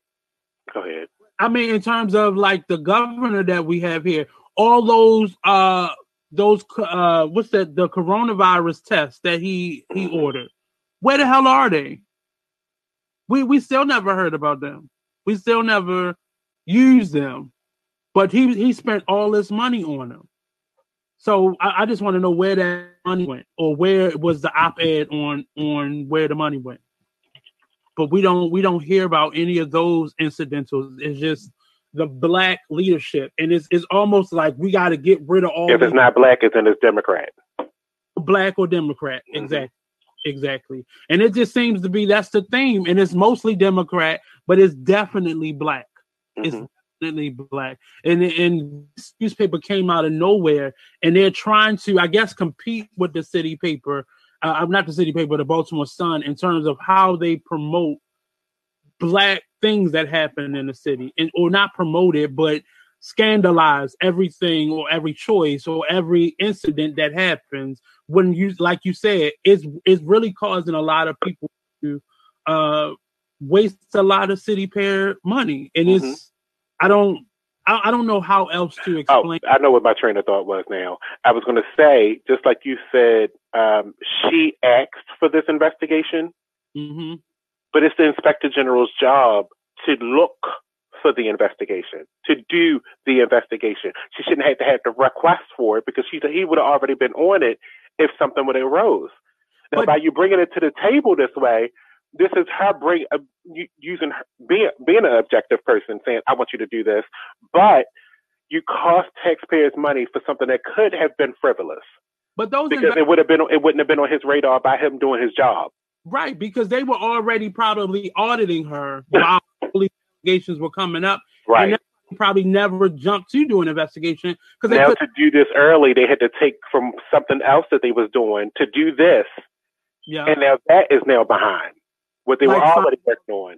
Go ahead. I mean, in terms of like the governor that we have here, all those uh those uh what's that the coronavirus tests that he he mm-hmm. ordered, where the hell are they? We we still never heard about them. We still never used them. But he he spent all this money on them. So I, I just want to know where that money went, or where was the op-ed on on where the money went. But we don't we don't hear about any of those incidentals. It's just the black leadership, and it's it's almost like we got to get rid of all. If it's not black, it's then it's Democrat. Black or Democrat, mm-hmm. exactly, exactly. And it just seems to be that's the theme, and it's mostly Democrat, but it's definitely black. Mm-hmm. It's definitely black. And and this newspaper came out of nowhere, and they're trying to, I guess, compete with the city paper. Uh, I'm uh, not the city paper, the Baltimore Sun, in terms of how they promote black things that happen in the city, and or not promote it, but scandalize everything or every choice or every incident that happens when you like you said it's it's really causing a lot of people to uh waste a lot of city pair money and mm-hmm. it's I don't I, I don't know how else to oh, explain. Oh, I know what my train of thought was now. I was going to say, just like you said, um, she asked for this investigation, mm-hmm. but it's the inspector general's job to look for the investigation, to do the investigation. She shouldn't have to have to request for it because she he would have already been on it if something would have arose. Now, but, by you bringing it to the table this way, this is her bring uh, using her, being being an objective person saying I want you to do this, but you cost taxpayers money for something that could have been frivolous. But those because it would have been it wouldn't have been on his radar by him doing his job. Right, because they were already probably auditing her while investigations were coming up. Right. probably never jumped to do an investigation because they now to do this early, they had to take from something else that they was doing to do this. Yeah. And now that is now behind what they like were already working on.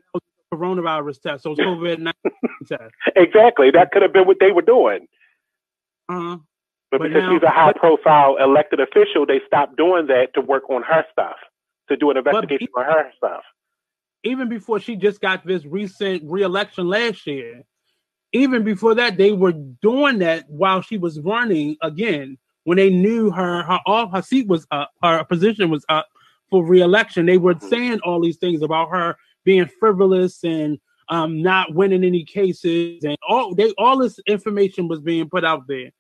Coronavirus test, so COVID nineteen test. Exactly, that could have been what they were doing. Uh-huh. But, but because now, she's a high profile elected official, they stopped doing that to work on her stuff, to do an investigation on her stuff. Even before she just got this recent reelection last year, even before that, they were doing that while she was running again. When they knew her, her off her seat was up, her position was up, for reelection. They were mm-hmm. saying all these things about her being frivolous and um, not winning any cases, and all they all this information was being put out there.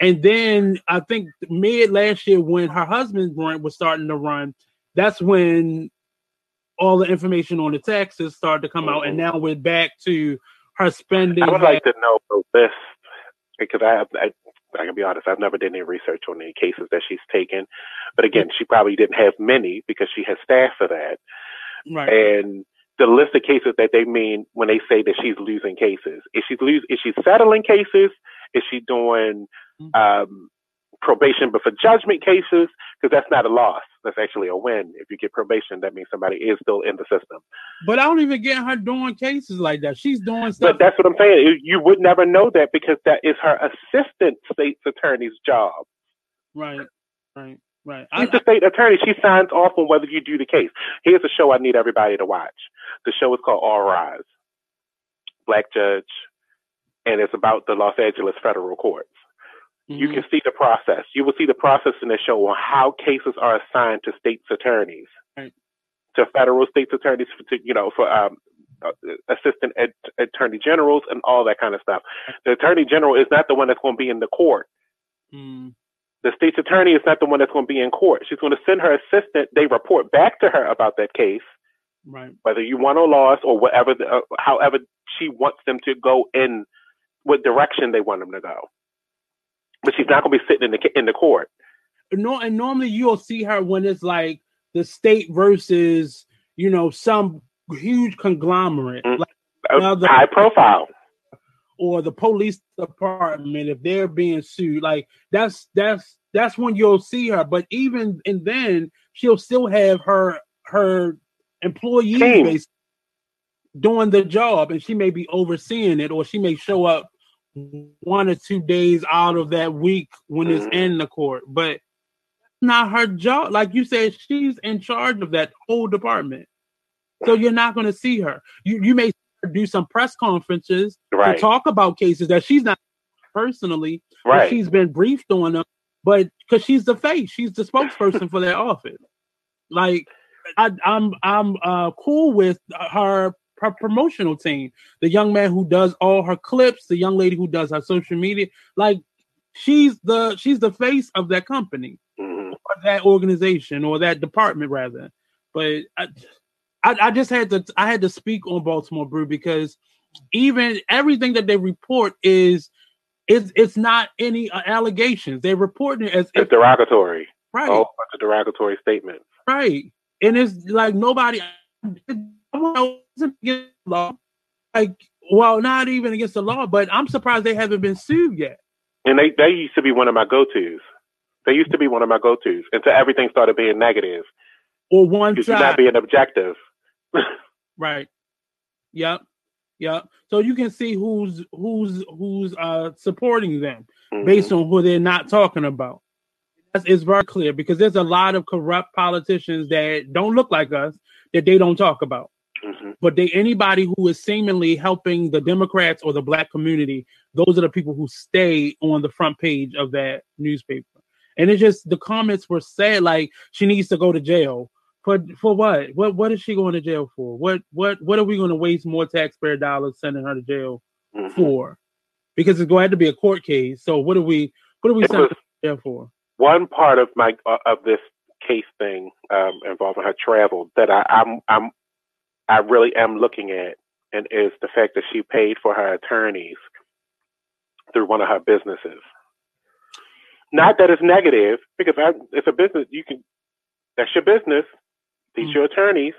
And then I think mid last year, when her husband was starting to run, that's when all the information on the taxes started to come mm-hmm. out, and mm-hmm. now we're back to her spending. I would like to know this because I, I I can be honest, I've never done any research on any cases that she's taken. But again, she probably didn't have many because she has staff for that. Right. And the list of cases that they mean when they say that she's losing cases. Is she lose is she settling cases? Is she doing mm-hmm. um, probation but for judgment cases? Because that's not a loss. That's actually a win. If you get probation, that means somebody is still in the system. But I don't even get her doing cases like that. She's doing stuff. But that's what I'm saying. You would never know that because that is her assistant state's attorney's job. Right. Right. Right. She's I, the state attorney. She signs off on whether you do the case. Here's a show I need everybody to watch. The show is called All Rise. Black judge, and it's about the Los Angeles federal courts. Mm-hmm. You can see the process. You will see the process in the show on how cases are assigned to states attorneys, right. to federal states attorneys, to, you know, for um, uh, assistant ed- attorney generals and all that kind of stuff. The attorney general is not the one that's going to be in the court. Mm. The state's attorney is not the one that's going to be in court. She's going to send her assistant. They report back to her about that case, right? Whether you won or lost or whatever, the, uh, however she wants them to go in, what direction they want them to go but she's not going to be sitting in the in the court. no, and normally you'll see her when it's like the state versus you know some huge conglomerate, mm-hmm. like uh, high profile, or the police department if they're being sued. Like that's that's that's when you'll see her. But even and then she'll still have her her employees doing the job, and she may be overseeing it, or she may show up one or two days out of that week when mm-hmm. it's in the court. But not her job. Like you said, she's in charge of that whole department. So you're not going to see her. You you may do some press conferences right. to talk about cases that she's not personally, right. she's been briefed on them, but because she's the face, she's the spokesperson for that office. Like I, I'm I'm uh, cool with her, her promotional team, the young man who does all her clips, the young lady who does her social media. Like she's the she's the face of that company, mm-hmm. or that organization, or that department rather. But I, I, I just had to I had to speak on Baltimore Brew because even everything that they report is it's it's not any uh, allegations. They're reporting it as it's derogatory. Right. Oh, bunch of derogatory statements. Right. And it's like nobody against the law. Like well, not even against the law, but I'm surprised they haven't been sued yet. And they, they used to be one of my go tos. They used to be one of my go tos until everything started being negative. Or one side. not being objective. right. Yep. Yep. So you can see who's who's who's uh supporting them mm-hmm. based on who they're not talking about. That's, it's very clear because there's a lot of corrupt politicians that don't look like us that they don't talk about. Mm-hmm. But they anybody who is seemingly helping the Democrats or the black community, those are the people who stay on the front page of that newspaper. And it's just the comments were said like she needs to go to jail for for what? What what is she going to jail for? What what what are we going to waste more taxpayer dollars sending her to jail mm-hmm. for? Because it's going to have to be a court case. So what are we what are we sending her to jail for? One part of my uh, of this case thing um, involving her travel that I, I'm I'm I really am looking at, and is the fact that she paid for her attorneys through one of her businesses. Not that it's negative, because I, it's a business. You can that's your business. These mm. your attorneys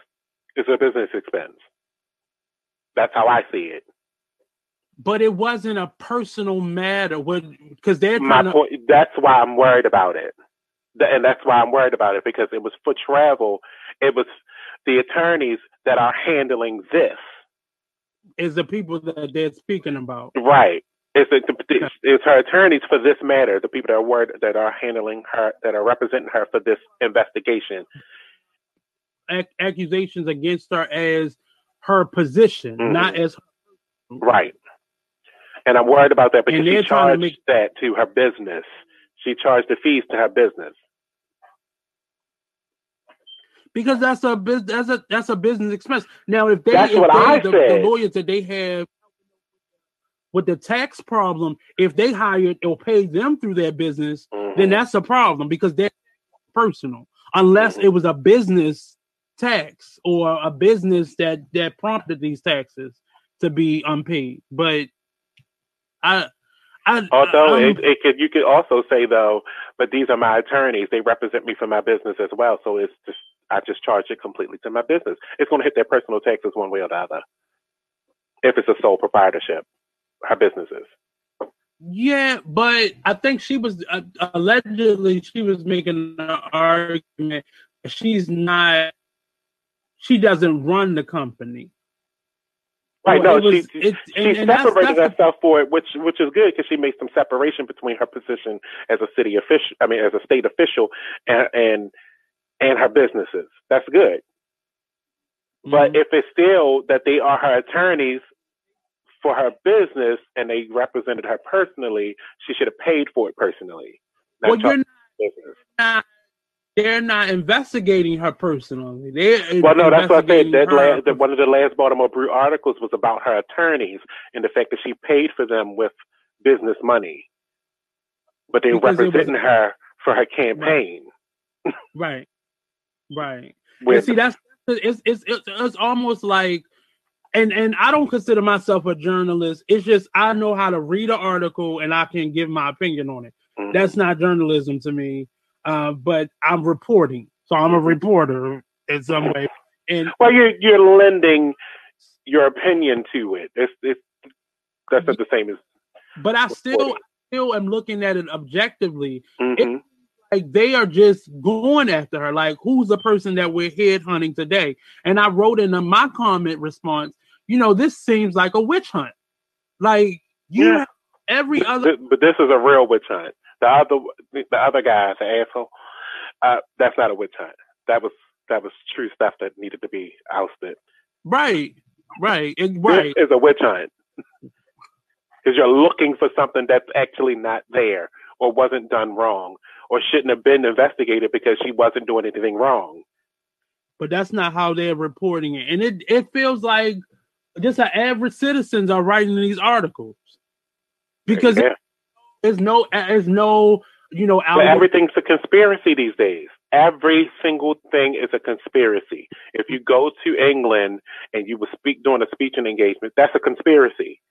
is a business expense. That's how I see it. But it wasn't a personal matter, because they're my to... point. That's why I'm worried about it, and that's why I'm worried about it because it was for travel. It was the attorneys that are handling this. Is the people that they're speaking about right? It's, it's, it's her attorneys for this matter, the people that are worried, that are handling her, that are representing her for this investigation accusations against her as her position, mm-hmm. not as her. right. And I'm worried about that because she charged to make... that to her business. She charged the fees to her business because that's a business that's a that's a business expense. Now, if they that's if what they, I the, said. the lawyers that they have with the tax problem, if they hired or paid them through their business, mm-hmm. then that's a problem because they're personal. Unless mm-hmm. it was a business tax or a business that that prompted these taxes to be unpaid. But I, I although it, it could you could also say though, but these are my attorneys; they represent me for my business as well. So it's just I just charge it completely to my business. It's going to hit their personal taxes one way or the other. If it's a sole proprietorship, her businesses. Yeah, but I think she was uh, allegedly she was making an argument. She's not she doesn't run the company. Right. no, was, she she and, and separated that's, that's herself for it, which which is good because she makes some separation between her position as a city official, I mean, as a state official, and and, and her businesses. That's good. Mm-hmm. But if it's still that they are her attorneys for her business and they represented her personally, she should have paid for it personally. Well, you're not, they're not investigating her personally. They're well, no, that's what I said. That last, that one of the last Baltimore Brew articles was about her attorneys and the fact that she paid for them with business money, but they because representing was, her for her campaign. Right, right. Right. see, that's it's, it's it's it's almost like, and and I don't consider myself a journalist. It's just I know how to read an article and I can give my opinion on it. Mm-hmm. That's not journalism to me uh, but I'm reporting, so I'm a mm-hmm. reporter in some way. And well, you're you're lending your opinion to it. It's, it's that's not the same as. But I still still am looking at it objectively. Mm-hmm. It, like they are just going after her. Like, who's the person that we're head hunting today? And I wrote in my comment response, you know, this seems like a witch hunt. Like you yeah. every other but this is a real witch hunt. The other the other guy, the asshole, uh, that's not a witch hunt. That was that was true stuff that needed to be ousted. Right. Right. It, right. This is a witch hunt. Because you're looking for something that's actually not there or wasn't done wrong or shouldn't have been investigated because she wasn't doing anything wrong. But that's not how they're reporting it. And it, it feels like just our average citizens are writing these articles. Because yeah. there's no there's no you know everything's a conspiracy these days. Every single thing is a conspiracy. If you go to England and you were speak doing a speech and engagement, that's a conspiracy.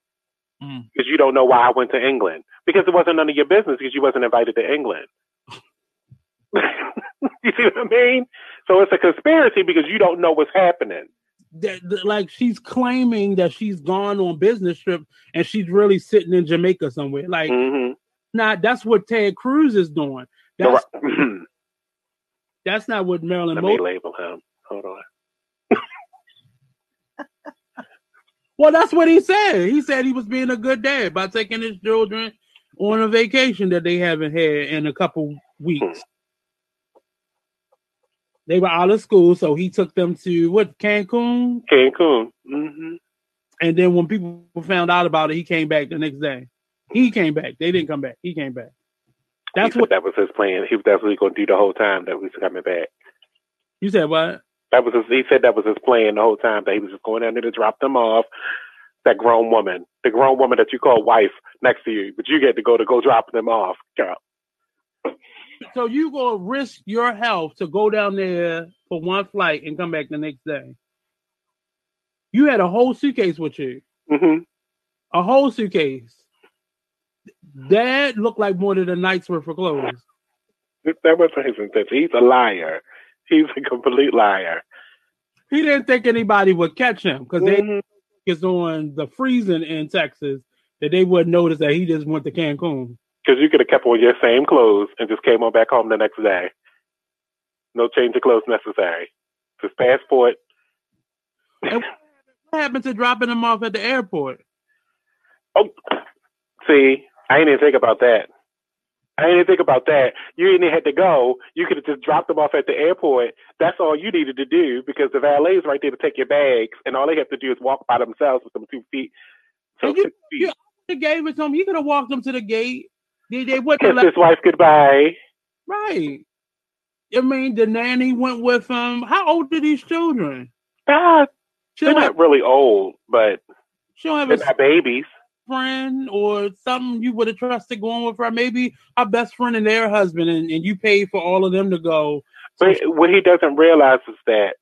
Mm. Because mm. you don't know why I went to England. Because it wasn't none of your business because you wasn't invited to England. you see what I mean? So it's a conspiracy because you don't know what's happening. That, like she's claiming that she's gone on business trip and she's really sitting in Jamaica somewhere. Like, mm-hmm. not that's what Ted Cruz is doing. That's, that's not what Marilyn. Let me label him. Hold on. Well, that's what he said. He said he was being a good dad by taking his children on a vacation that they haven't had in a couple weeks. Hmm. They were out of school, so he took them to what Cancun. Cancun. Mm-hmm. And then when people found out about it, he came back the next day. He came back. They didn't come back. He came back. That's what that was his plan. He was definitely going to do the whole time that we was coming back. You said what? That was his, he said that was his plan the whole time that he was just going down there to drop them off. That grown woman, the grown woman that you call wife next to you, but you get to go to go drop them off, girl. So you gonna risk your health to go down there for one flight and come back the next day? You had a whole suitcase with you. Mm-hmm. A whole suitcase. That looked like more than a night's worth of clothes. That wasn't his intention. He's a liar. He's a complete liar. He didn't think anybody would catch him because mm-hmm. they is on the freezing in Texas that they wouldn't notice that he just went to Cancun. Because you could have kept on your same clothes and just came on back home the next day. No change of clothes necessary. Just passport. what happened to dropping him off at the airport? Oh, see, I didn't even think about that. I didn't think about that. You didn't have to go. You could have just dropped them off at the airport. That's all you needed to do because the valet is right there to take your bags, and all they have to do is walk by themselves with them two feet. So you, feet. you gave it to them. You could have walked them to the gate. They, they went Kiss his wife goodbye. Right. I mean, the nanny went with him. How old are these children? Ah, they're not really old, but she don't have they're not babies. Friend or something you would have trusted going with her. Maybe a best friend and their husband, and, and you paid for all of them to go. But so, what he doesn't realize is that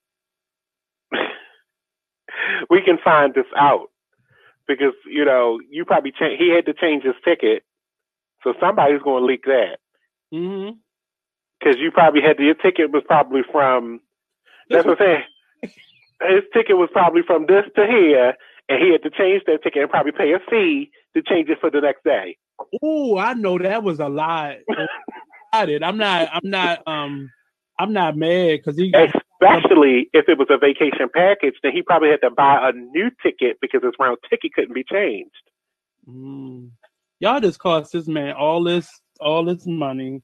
we can find this out because you know you probably cha- he had to change his ticket so somebody's going to leak that. Mm-hmm. Because you probably had your ticket was probably from. That's what I'm saying. His ticket was probably from this to here, and he had to change that ticket and probably pay a fee to change it for the next day. Oh, I know that was a lie. I'm not. I'm not. Um, I'm not mad because he. Especially if it was a vacation package, then he probably had to buy a new ticket because his round ticket couldn't be changed. Mm y'all just cost this man all this all this money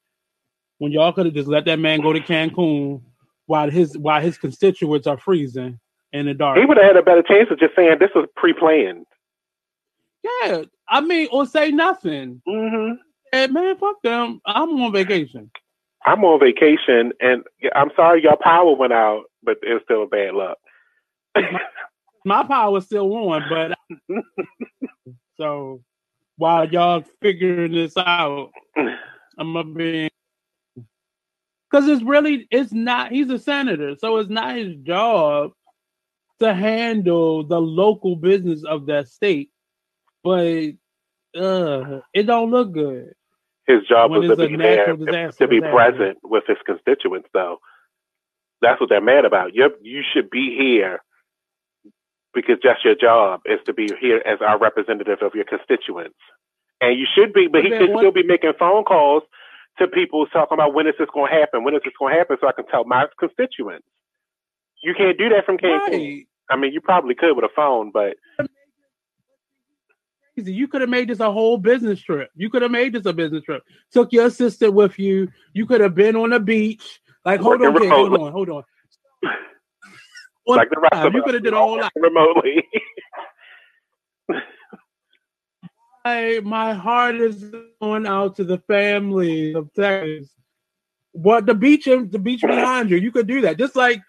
when y'all could have just let that man go to Cancun while his while his constituents are freezing in the dark. He would have had a better chance of just saying this was pre-planned. Yeah, I mean, or say nothing. Mm-hmm. Hey, man, fuck them. I'm on vacation. I'm on vacation, and I'm sorry your power went out, but it's still a bad luck. My power power's still on, but so while y'all figuring this out. I'm gonna be because it's really it's not he's a senator, so it's not his job to handle the local business of that state. But uh it don't look good. His job when was to be there, to be present with his constituents, though. That's what they're mad about. You you should be here because that's your job is to be here as our representative of your constituents. And you should be, but he should still be making phone calls to people talking about when is this going to happen? When is this going to happen? So I can tell my constituents. You can't do that from Cancun. Right. I mean, you probably could with a phone, but you could have made this a whole business trip. You could have made this a business trip. Took your assistant with you. You could have been on the beach. Like, hold on, hold on, hold on. like the rest of you could have did all that remotely. my, my heart is going out to the families of Texas. What the beach the beach behind you, you could do that. Just like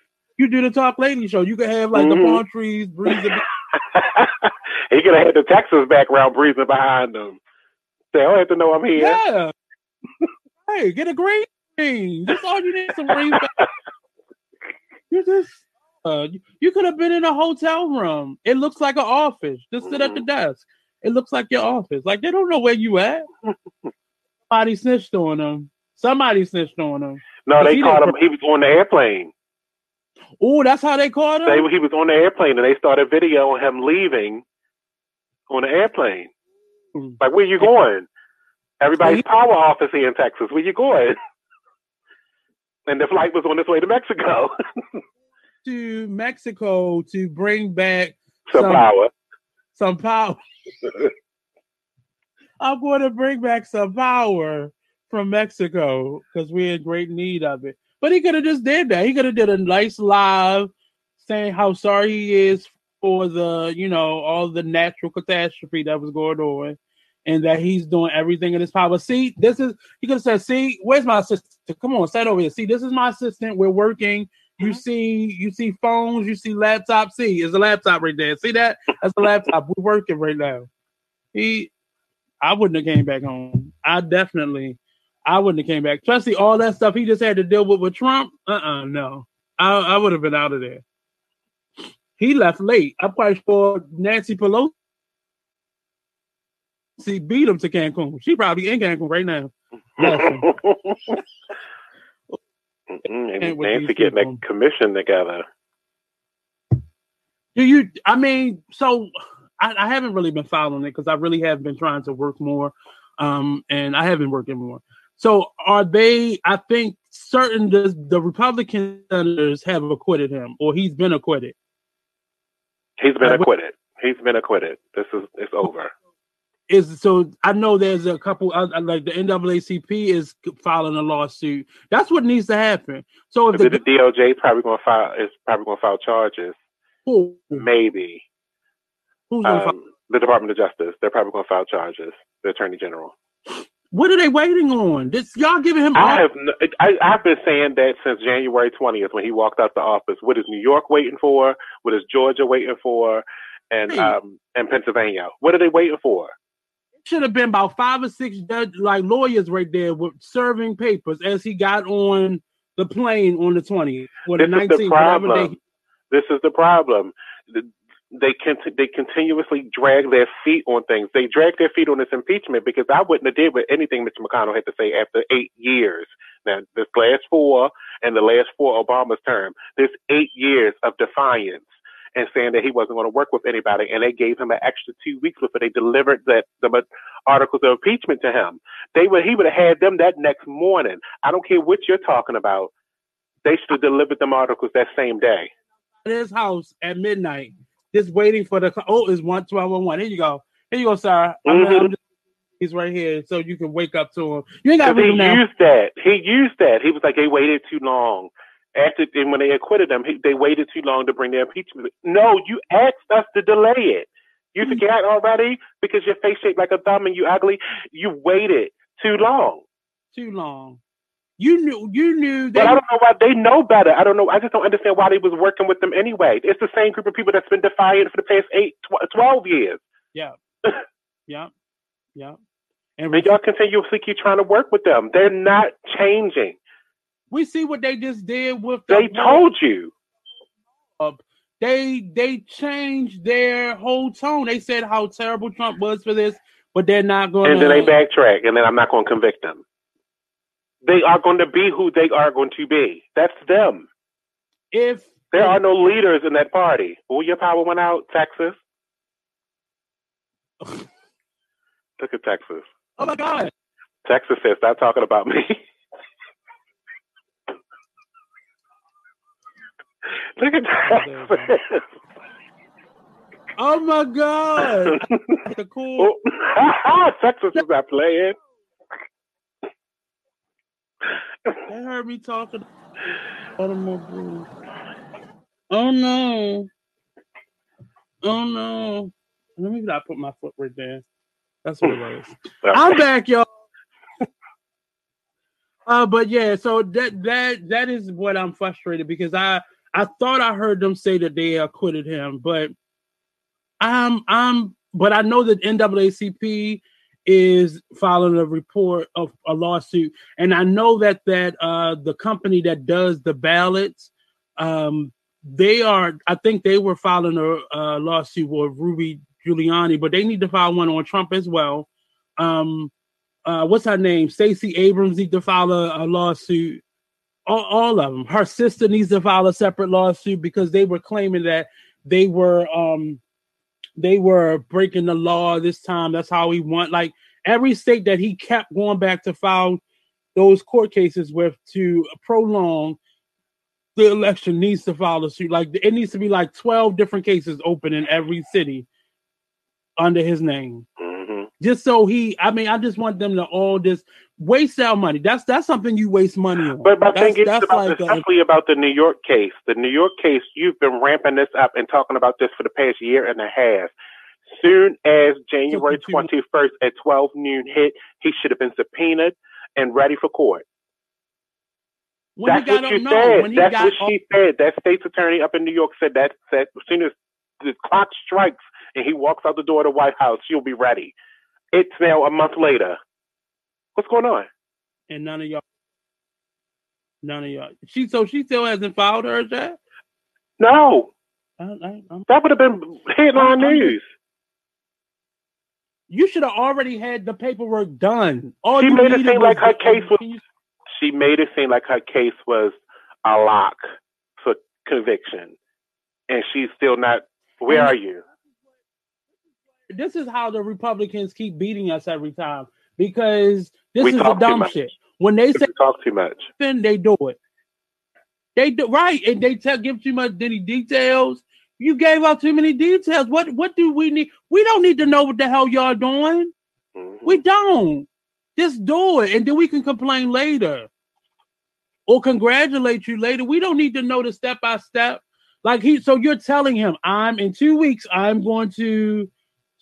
you do the Talk Lady show. You could have like mm-hmm. the palm trees breezing. he could have had the Texas background breezing behind him. They don't have to know I'm here. Yeah. hey, get a green screen. That's all you need. Some green. you just uh, you could have been in a hotel room. It looks like an office. Just sit mm-hmm. at the mm-hmm. desk. It looks like your office. Like they don't know where you at. Somebody snitched on them. Somebody snitched on them. No, they caught him. He was on the airplane. Oh, that's how they caught him. They, he was on the airplane, and they started videoing him leaving on the airplane. Mm. Like, where you going? Everybody's power office here in Texas. Where you going? and the flight was on its way to Mexico. to Mexico to bring back some, some power. Some power. I'm going to bring back some power from Mexico because we're in great need of it. But he could have just did that. He could have did a nice live saying how sorry he is for the, you know, all the natural catastrophe that was going on and that he's doing everything in his power. See, this is he could have said, see, where's my assistant? Come on, stand over here. See, this is my assistant. We're working. You mm-hmm. see, you see phones, you see laptops. See, it's a laptop right there. See that? That's a laptop. We're working right now. He, I wouldn't have came back home. I definitely, I wouldn't have came back. Especially all that stuff he just had to deal with with Trump. Uh, uh-uh, uh no, I, I would have been out of there. He left late. I'm quite sure Nancy Pelosi beat him to Cancun. She probably in Cancun right now. Mm-hmm. And Nancy getting that commission together. Do you? I mean, so I, I haven't really been following it because I really have been trying to work more, um, and I have been working more. So are they? I think certain the, the Republican senators have acquitted him, or he's been acquitted. He's been acquitted. He's been acquitted. This is it's over is so I know there's a couple uh, like the NAACP is filing a lawsuit. That's what needs to happen. So if the, the, DOJ is probably going to file is probably going to file charges. Who? Maybe. Who's um, file? the Department of Justice? They're probably going to file charges. The Attorney General. What are they waiting on? This y'all giving him? I have I, I've been saying that since January twentieth when he walked out the office. What is New York waiting for? What is Georgia waiting for? And hey. um and Pennsylvania. What are they waiting for? should have been about five or six judge, like lawyers right there with serving papers as he got on the plane on the 20th or the this 19th. Is the problem. This is the problem. They can they continuously drag their feet on things. They drag their feet on this impeachment because I wouldn't have did with anything Mr. McConnell had to say after eight years. Now, this last four and the last four Obama's term, this eight years of defiance and saying that he wasn't going to work with anybody. And they gave him an extra two weeks before they delivered that the articles of impeachment to him. They would he would have had them that next morning. I don't care what you're talking about. They should have delivered them articles that same day. His house at midnight, just waiting for the oh, is one twelve one one. Here you go. Here you go, sir. Mm-hmm. Just, he's right here, so you can wake up to him. You ain't got to He used that. He used that. He was like, they waited too long after and when they acquitted him, he, they waited too long to bring their impeachment. No, you asked us to delay it. You mm-hmm. forgot already because your face shaped like a thumb and you ugly. You waited too long. Too long. You knew. You knew. They but I don't know why they know better. I don't know. I just don't understand why they was working with them anyway. It's the same group of people that's been defiant for the past eight, tw- twelve years. Yeah. yeah. Yeah. And, and y'all continuously keep trying to work with them. They're not changing. We see what they just did with. The they told you. Uh, they they changed their whole tone. They said how terrible Trump was for this. but they're not going. And then they backtrack, and then I'm not going to convict them. They are going to be who they are going to be. That's them. If there are no leaders in that party, will your power went out, Texas? Look at Texas. Oh my God. Texas says, "Stop talking about me." Look at Texas. Oh my God! the cool. Oh, Texas is not playing. They heard me talking. Automobile. Oh no! Oh no! Let me not put my foot right there. That's what it was. I'm back, y'all. uh, but yeah, so that that that is what I'm frustrated because I I thought I heard them say that they acquitted him, but I'm I'm but I know that NAACP is filing a report of a lawsuit, and I know that that uh, the company that does the ballots, um, they are. I think they were filing a, a lawsuit with Rudy Giuliani, but they need to file one on Trump as well. Um, uh, what's her name? Stacey Abrams need to file a, a lawsuit. All, all, of them. Her sister needs to file a separate lawsuit because they were claiming that they were um, they were breaking the law this time. That's how he won. Like every state that he kept going back to file those court cases with to prolong the election needs to file a suit. Like it needs to be like 12 different cases open in every city under his name. Mm-hmm. Just so he, I mean, I just want them to all just waste our money. That's that's something you waste money on. But my thing is about, like especially about the New York case. The New York case, you've been ramping this up and talking about this for the past year and a half. Soon as January twenty first at twelve noon hit, he should have been subpoenaed and ready for court. When That's what you said. That's what she said. That state's attorney up in New York said that. Said as soon as the clock strikes and he walks out the door of the White House, she'll be ready. It's now a month later. What's going on? And none of y'all, none of y'all. She so she still hasn't filed hers yet. No, I, I, that would have been headline news. You should have already had the paperwork done. All she made it seem like her case was. She made it seem like her case was a lock for conviction, and she's still not. Where are you? This is how the Republicans keep beating us every time because this we is the dumb shit. When they say talk too much, then they do it. They do right, and they tell give too much any details. You gave out too many details. What what do we need? We don't need to know what the hell y'all doing. Mm-hmm. We don't. Just do it, and then we can complain later or congratulate you later. We don't need to know the step by step. Like he, so you're telling him, I'm in two weeks, I'm going to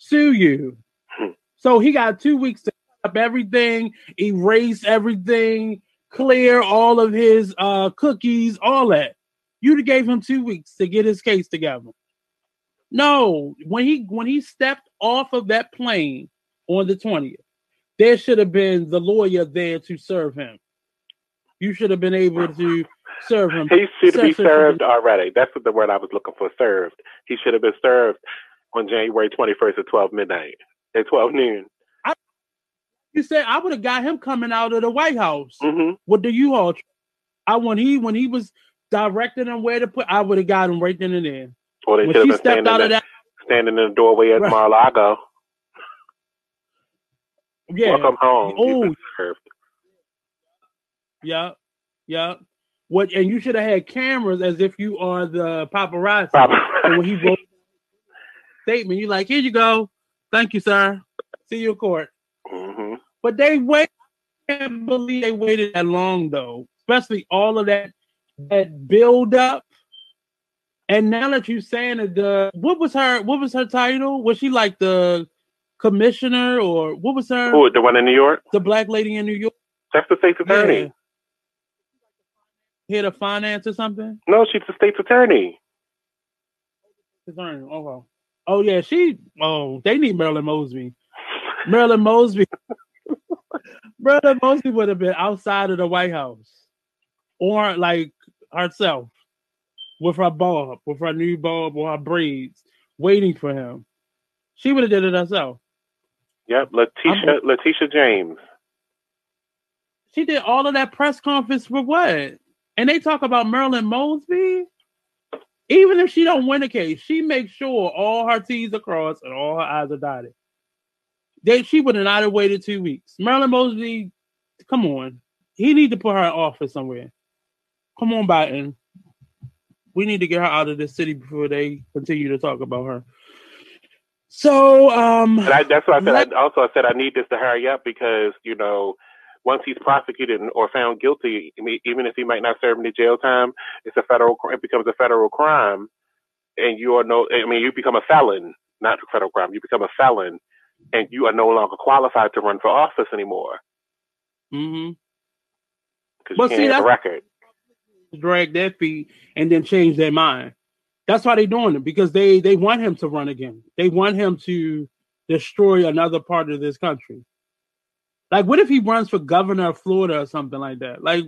sue you. Hmm. So he got two weeks to up everything, erase everything, clear all of his uh, cookies, all that. You gave him two weeks to get his case together. No, when he when he stepped off of that plane on the 20th, there should have been the lawyer there to serve him. You should have been able to serve him. He should be served already. That's what the word I was looking for. Served. He should have been served on January 21st at 12 midnight, at 12 noon. You said I would have got him coming out of the White House mm-hmm. with the U-Haul. I when he when he was directing him where to put, I would have got him right then and there. Or they should have been standing, in, that, standing in the doorway at right. Mar-a-Lago. Yeah. Welcome home. Oh. Yeah. Yeah. What and you should have had cameras as if you are the paparazzi. paparazzi. When he wrote statement, you're like, here you go. Thank you, sir. See you in court. Mm-hmm. But they wait. I can't believe they waited that long though. Especially all of that that build up. And now that you're saying that the what was her what was her title? Was she like the commissioner or what was her? Who the one in New York? The black lady in New York. That's the state's attorney. Yeah. Head of finance or something? No, she's the state's attorney. Attorney. Oh, oh yeah, she. Oh, they need Marilyn Mosby. Marilyn Mosby. Marilyn Mosby would have been outside of the White House, or like herself, with her bob, with her new bob or her braids, waiting for him. She would have did it herself. Yep, Letitia I'm, Letitia James. She did all of that press conference for what? And they talk about Marilyn Mosby. Even if she don't win a case, she makes sure all her T's are crossed and all her I's are dotted. They, she would have not have waited two weeks. Marilyn Mosby, come on. He need to put her in office somewhere. Come on, Biden. We need to get her out of this city before they continue to talk about her. So, um, and I, that's what I said. I also I said I need this to hurry up because you know once he's prosecuted or found guilty, even if he might not serve any jail time, it's a federal. It becomes a federal crime, and you are no. I mean, you become a felon, not a federal crime. You become a felon, and you are no longer qualified to run for office anymore. Mm-hmm. Because you can't see, have a record. Drag their feet and then change their mind. That's why they're doing it because they they want him to run again. They want him to destroy another part of this country. Like, what if he runs for governor of Florida or something like that? Like,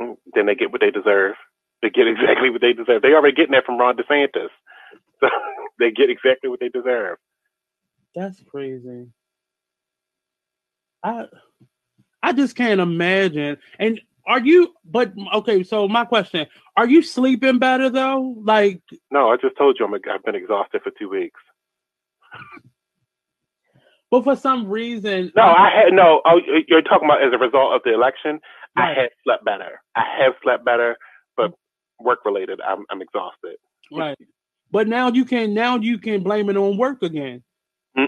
mm, then they get what they deserve. They get exactly what they deserve. They already getting that from Ron DeSantis, so they get exactly what they deserve. That's crazy. I I just can't imagine. And are you? But okay, so my question: Are you sleeping better though? Like, no, I just told you I'm. I've been exhausted for two weeks. But for some reason, no, I had no. Oh, you're talking about as a result of the election. Right. I had slept better. I have slept better, but work related, I'm I'm exhausted. Right. But now you can now you can blame it on work again. Mm.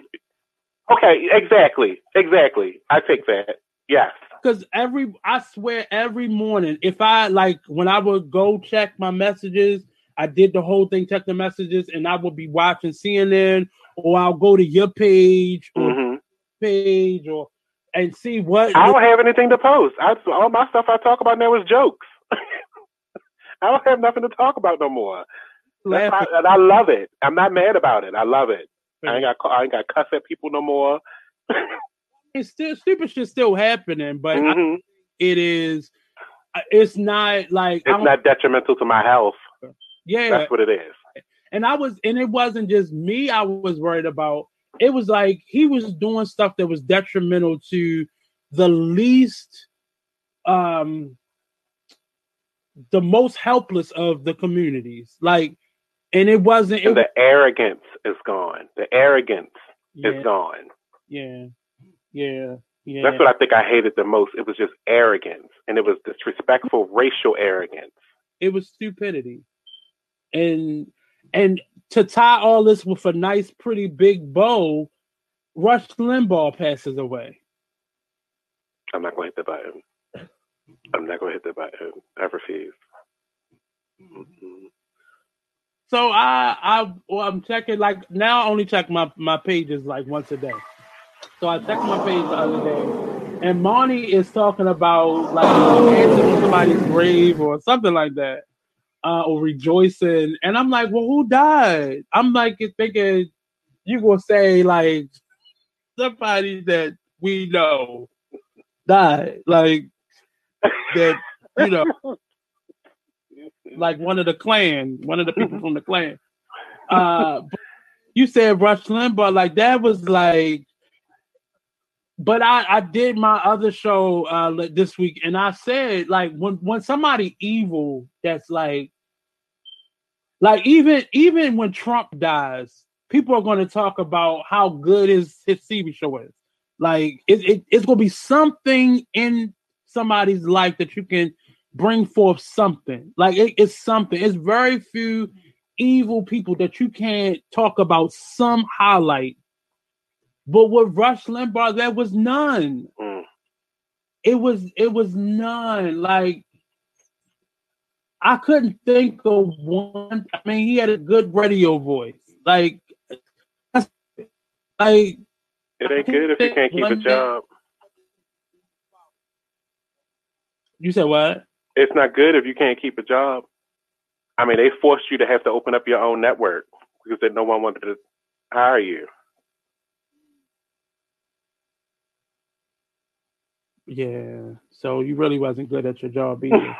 Okay, exactly, exactly. I take that. Yes. Because every, I swear, every morning, if I like when I would go check my messages, I did the whole thing, check the messages, and I would be watching CNN or I'll go to your page or mm-hmm. page or and see what. I don't have anything to post. I, all my stuff I talk about now is jokes. I don't have nothing to talk about no more. And I love it. I'm not mad about it. I love it. I ain't got I ain't got cuss at people no more. it's still stupid shit still happening, but mm-hmm. I, it is. It's not like it's not detrimental to my health. Yeah, that's what it is. And I was, and it wasn't just me. I was worried about. It was like he was doing stuff that was detrimental to the least, um, the most helpless of the communities. Like, and it wasn't. And the arrogance is gone. The arrogance yeah. is gone. Yeah, yeah. Yeah. That's what I think I hated the most. It was just arrogance, and it was disrespectful racial arrogance. It was stupidity, and and to tie all this with a nice, pretty big bow, Rush Limbaugh passes away. I'm not going to hit the button. I'm not going to hit the button. I refuse. Mm-hmm. So I I well, I'm checking like now I only check my my pages like once a day. So I checked my page the other day, and Monty is talking about like dancing on somebody's grave or something like that uh, or rejoicing. And I'm like, well, who died? I'm like thinking you gonna say like somebody that we know died, like that, you know, like one of the clan, one of the people from the clan. Uh, you said Rush Limbaugh, like that was like. But I, I did my other show uh, this week, and I said like when when somebody evil that's like like even even when Trump dies, people are going to talk about how good his his TV show is. Like it, it, it's going to be something in somebody's life that you can bring forth something. Like it, it's something. It's very few evil people that you can't talk about some highlight. But with Rush Limbaugh, there was none. Mm. It was it was none. Like I couldn't think of one. I mean, he had a good radio voice. Like, like it ain't good if you can't keep a job. You said what? It's not good if you can't keep a job. I mean, they forced you to have to open up your own network because no one wanted to hire you. Yeah. So you really wasn't good at your job either.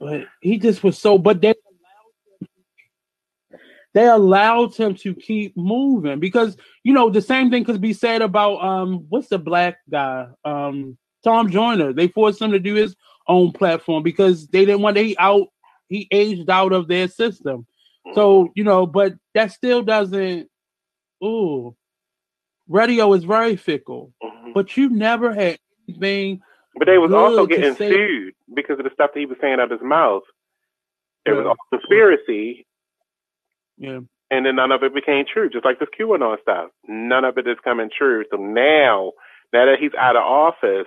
But he just was so. But they they allowed him to keep moving because you know the same thing could be said about um what's the black guy um Tom Joyner. They forced him to do his own platform because they didn't want to he out he aged out of their system. So you know, but that still doesn't. Ooh, radio is very fickle, mm-hmm. but you never had anything. But they was also getting sued because of the stuff that he was saying out of his mouth. It yeah. was all conspiracy. Yeah. And then none of it became true, just like this QAnon stuff. None of it is coming true. So now, now that he's out of office,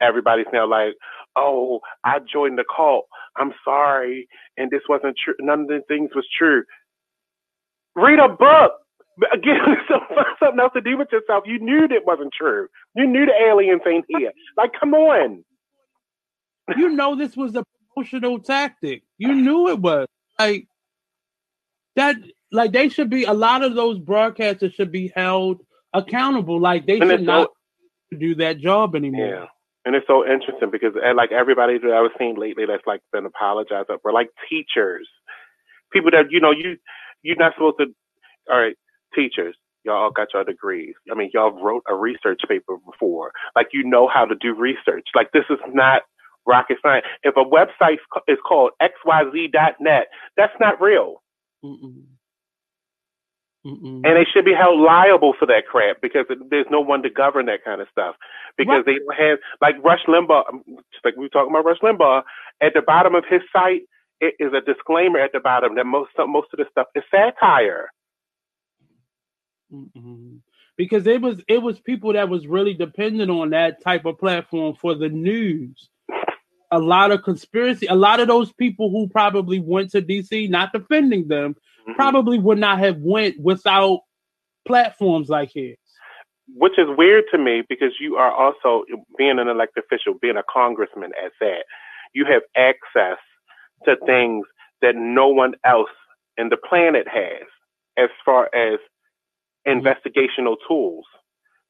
everybody's now like, oh, I joined the cult. I'm sorry. And this wasn't true. None of the things was true. Read a book. Get something else to do with yourself. You knew that wasn't true. You knew the aliens ain't here. Like, come on. You know this was a promotional tactic. You knew it was. Like that like they should be a lot of those broadcasters should be held accountable. Like they and should not so, do that job anymore. Yeah. And it's so interesting because eh, like everybody that I've seen lately that's like been apologized up for like teachers. People that, you know, you you're not supposed to all right, teachers, y'all got your degrees. I mean, y'all wrote a research paper before. Like you know how to do research. Like this is not rocket science. If a website is called xyz.net, that's not real. Mm-mm. Mm-mm. And they should be held liable for that crap because there's no one to govern that kind of stuff. Because they don't have, like Rush Limbaugh, um, just like we were talking about Rush Limbaugh, at the bottom of his site, it is a disclaimer at the bottom that most most of the stuff is satire. Mm-mm. Because it was it was people that was really dependent on that type of platform for the news. A lot of conspiracy, a lot of those people who probably went to DC, not defending them, mm-hmm. probably would not have went without platforms like his. Which is weird to me because you are also being an elected official, being a congressman at that. You have access to things that no one else in the planet has as far as. Investigational tools.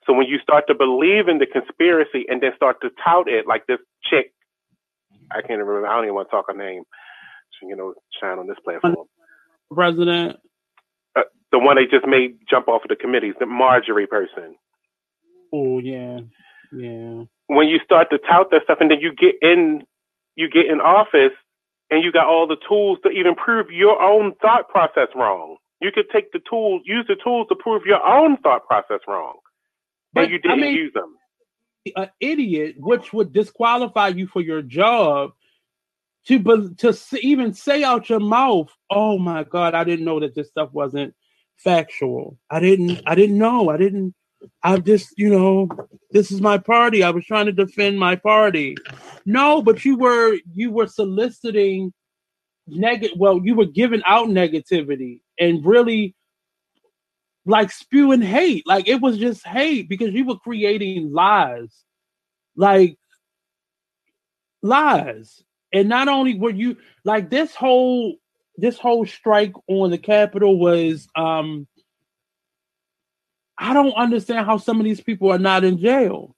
So when you start to believe in the conspiracy and then start to tout it, like this chick, I can't remember, I don't even want to talk her name, you know, shine on this platform president? Uh, the one they just made jump off of the committees, the Marjorie person. Oh yeah, yeah. When you start to tout that stuff, and then you get in, you get in office, and you got all the tools to even prove your own thought process wrong. You could take the tools, use the tools to prove your own thought process wrong, but you didn't I mean, use them. An idiot, which would disqualify you for your job to to even say out your mouth, "Oh my God, I didn't know that this stuff wasn't factual. I didn't, I didn't know. I didn't. I just, you know, this is my party. I was trying to defend my party. No, but you were you were soliciting negative. Well, you were giving out negativity and really like spewing hate. Like it was just hate because you were creating lies, like lies and not only were you like this whole this whole strike on the Capitol was um I don't understand how some of these people are not in jail.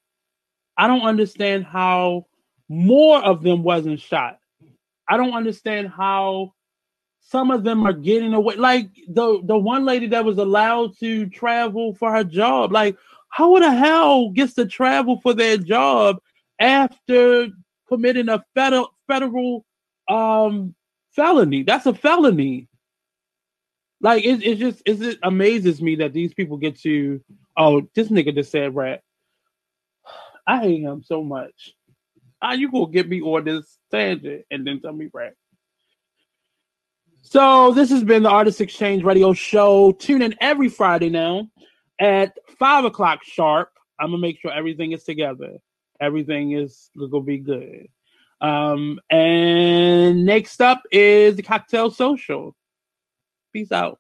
I don't understand how more of them wasn't shot. I don't understand how some of them are getting away. Like the the one lady that was allowed to travel for her job. Like, how the hell gets to travel for their job after committing a federal federal um felony. That's a felony. Like it, just it amazes me that these people get to oh this nigga just said rat. I hate him so much. How you gonna get me on this tangent and then tell me rat? So this has been the Artist Exchange Radio Show. Tune in every Friday now at five o'clock sharp. I'm gonna make sure everything is together. Everything is gonna be good. Um, and next up is the Cocktail Social. Peace out.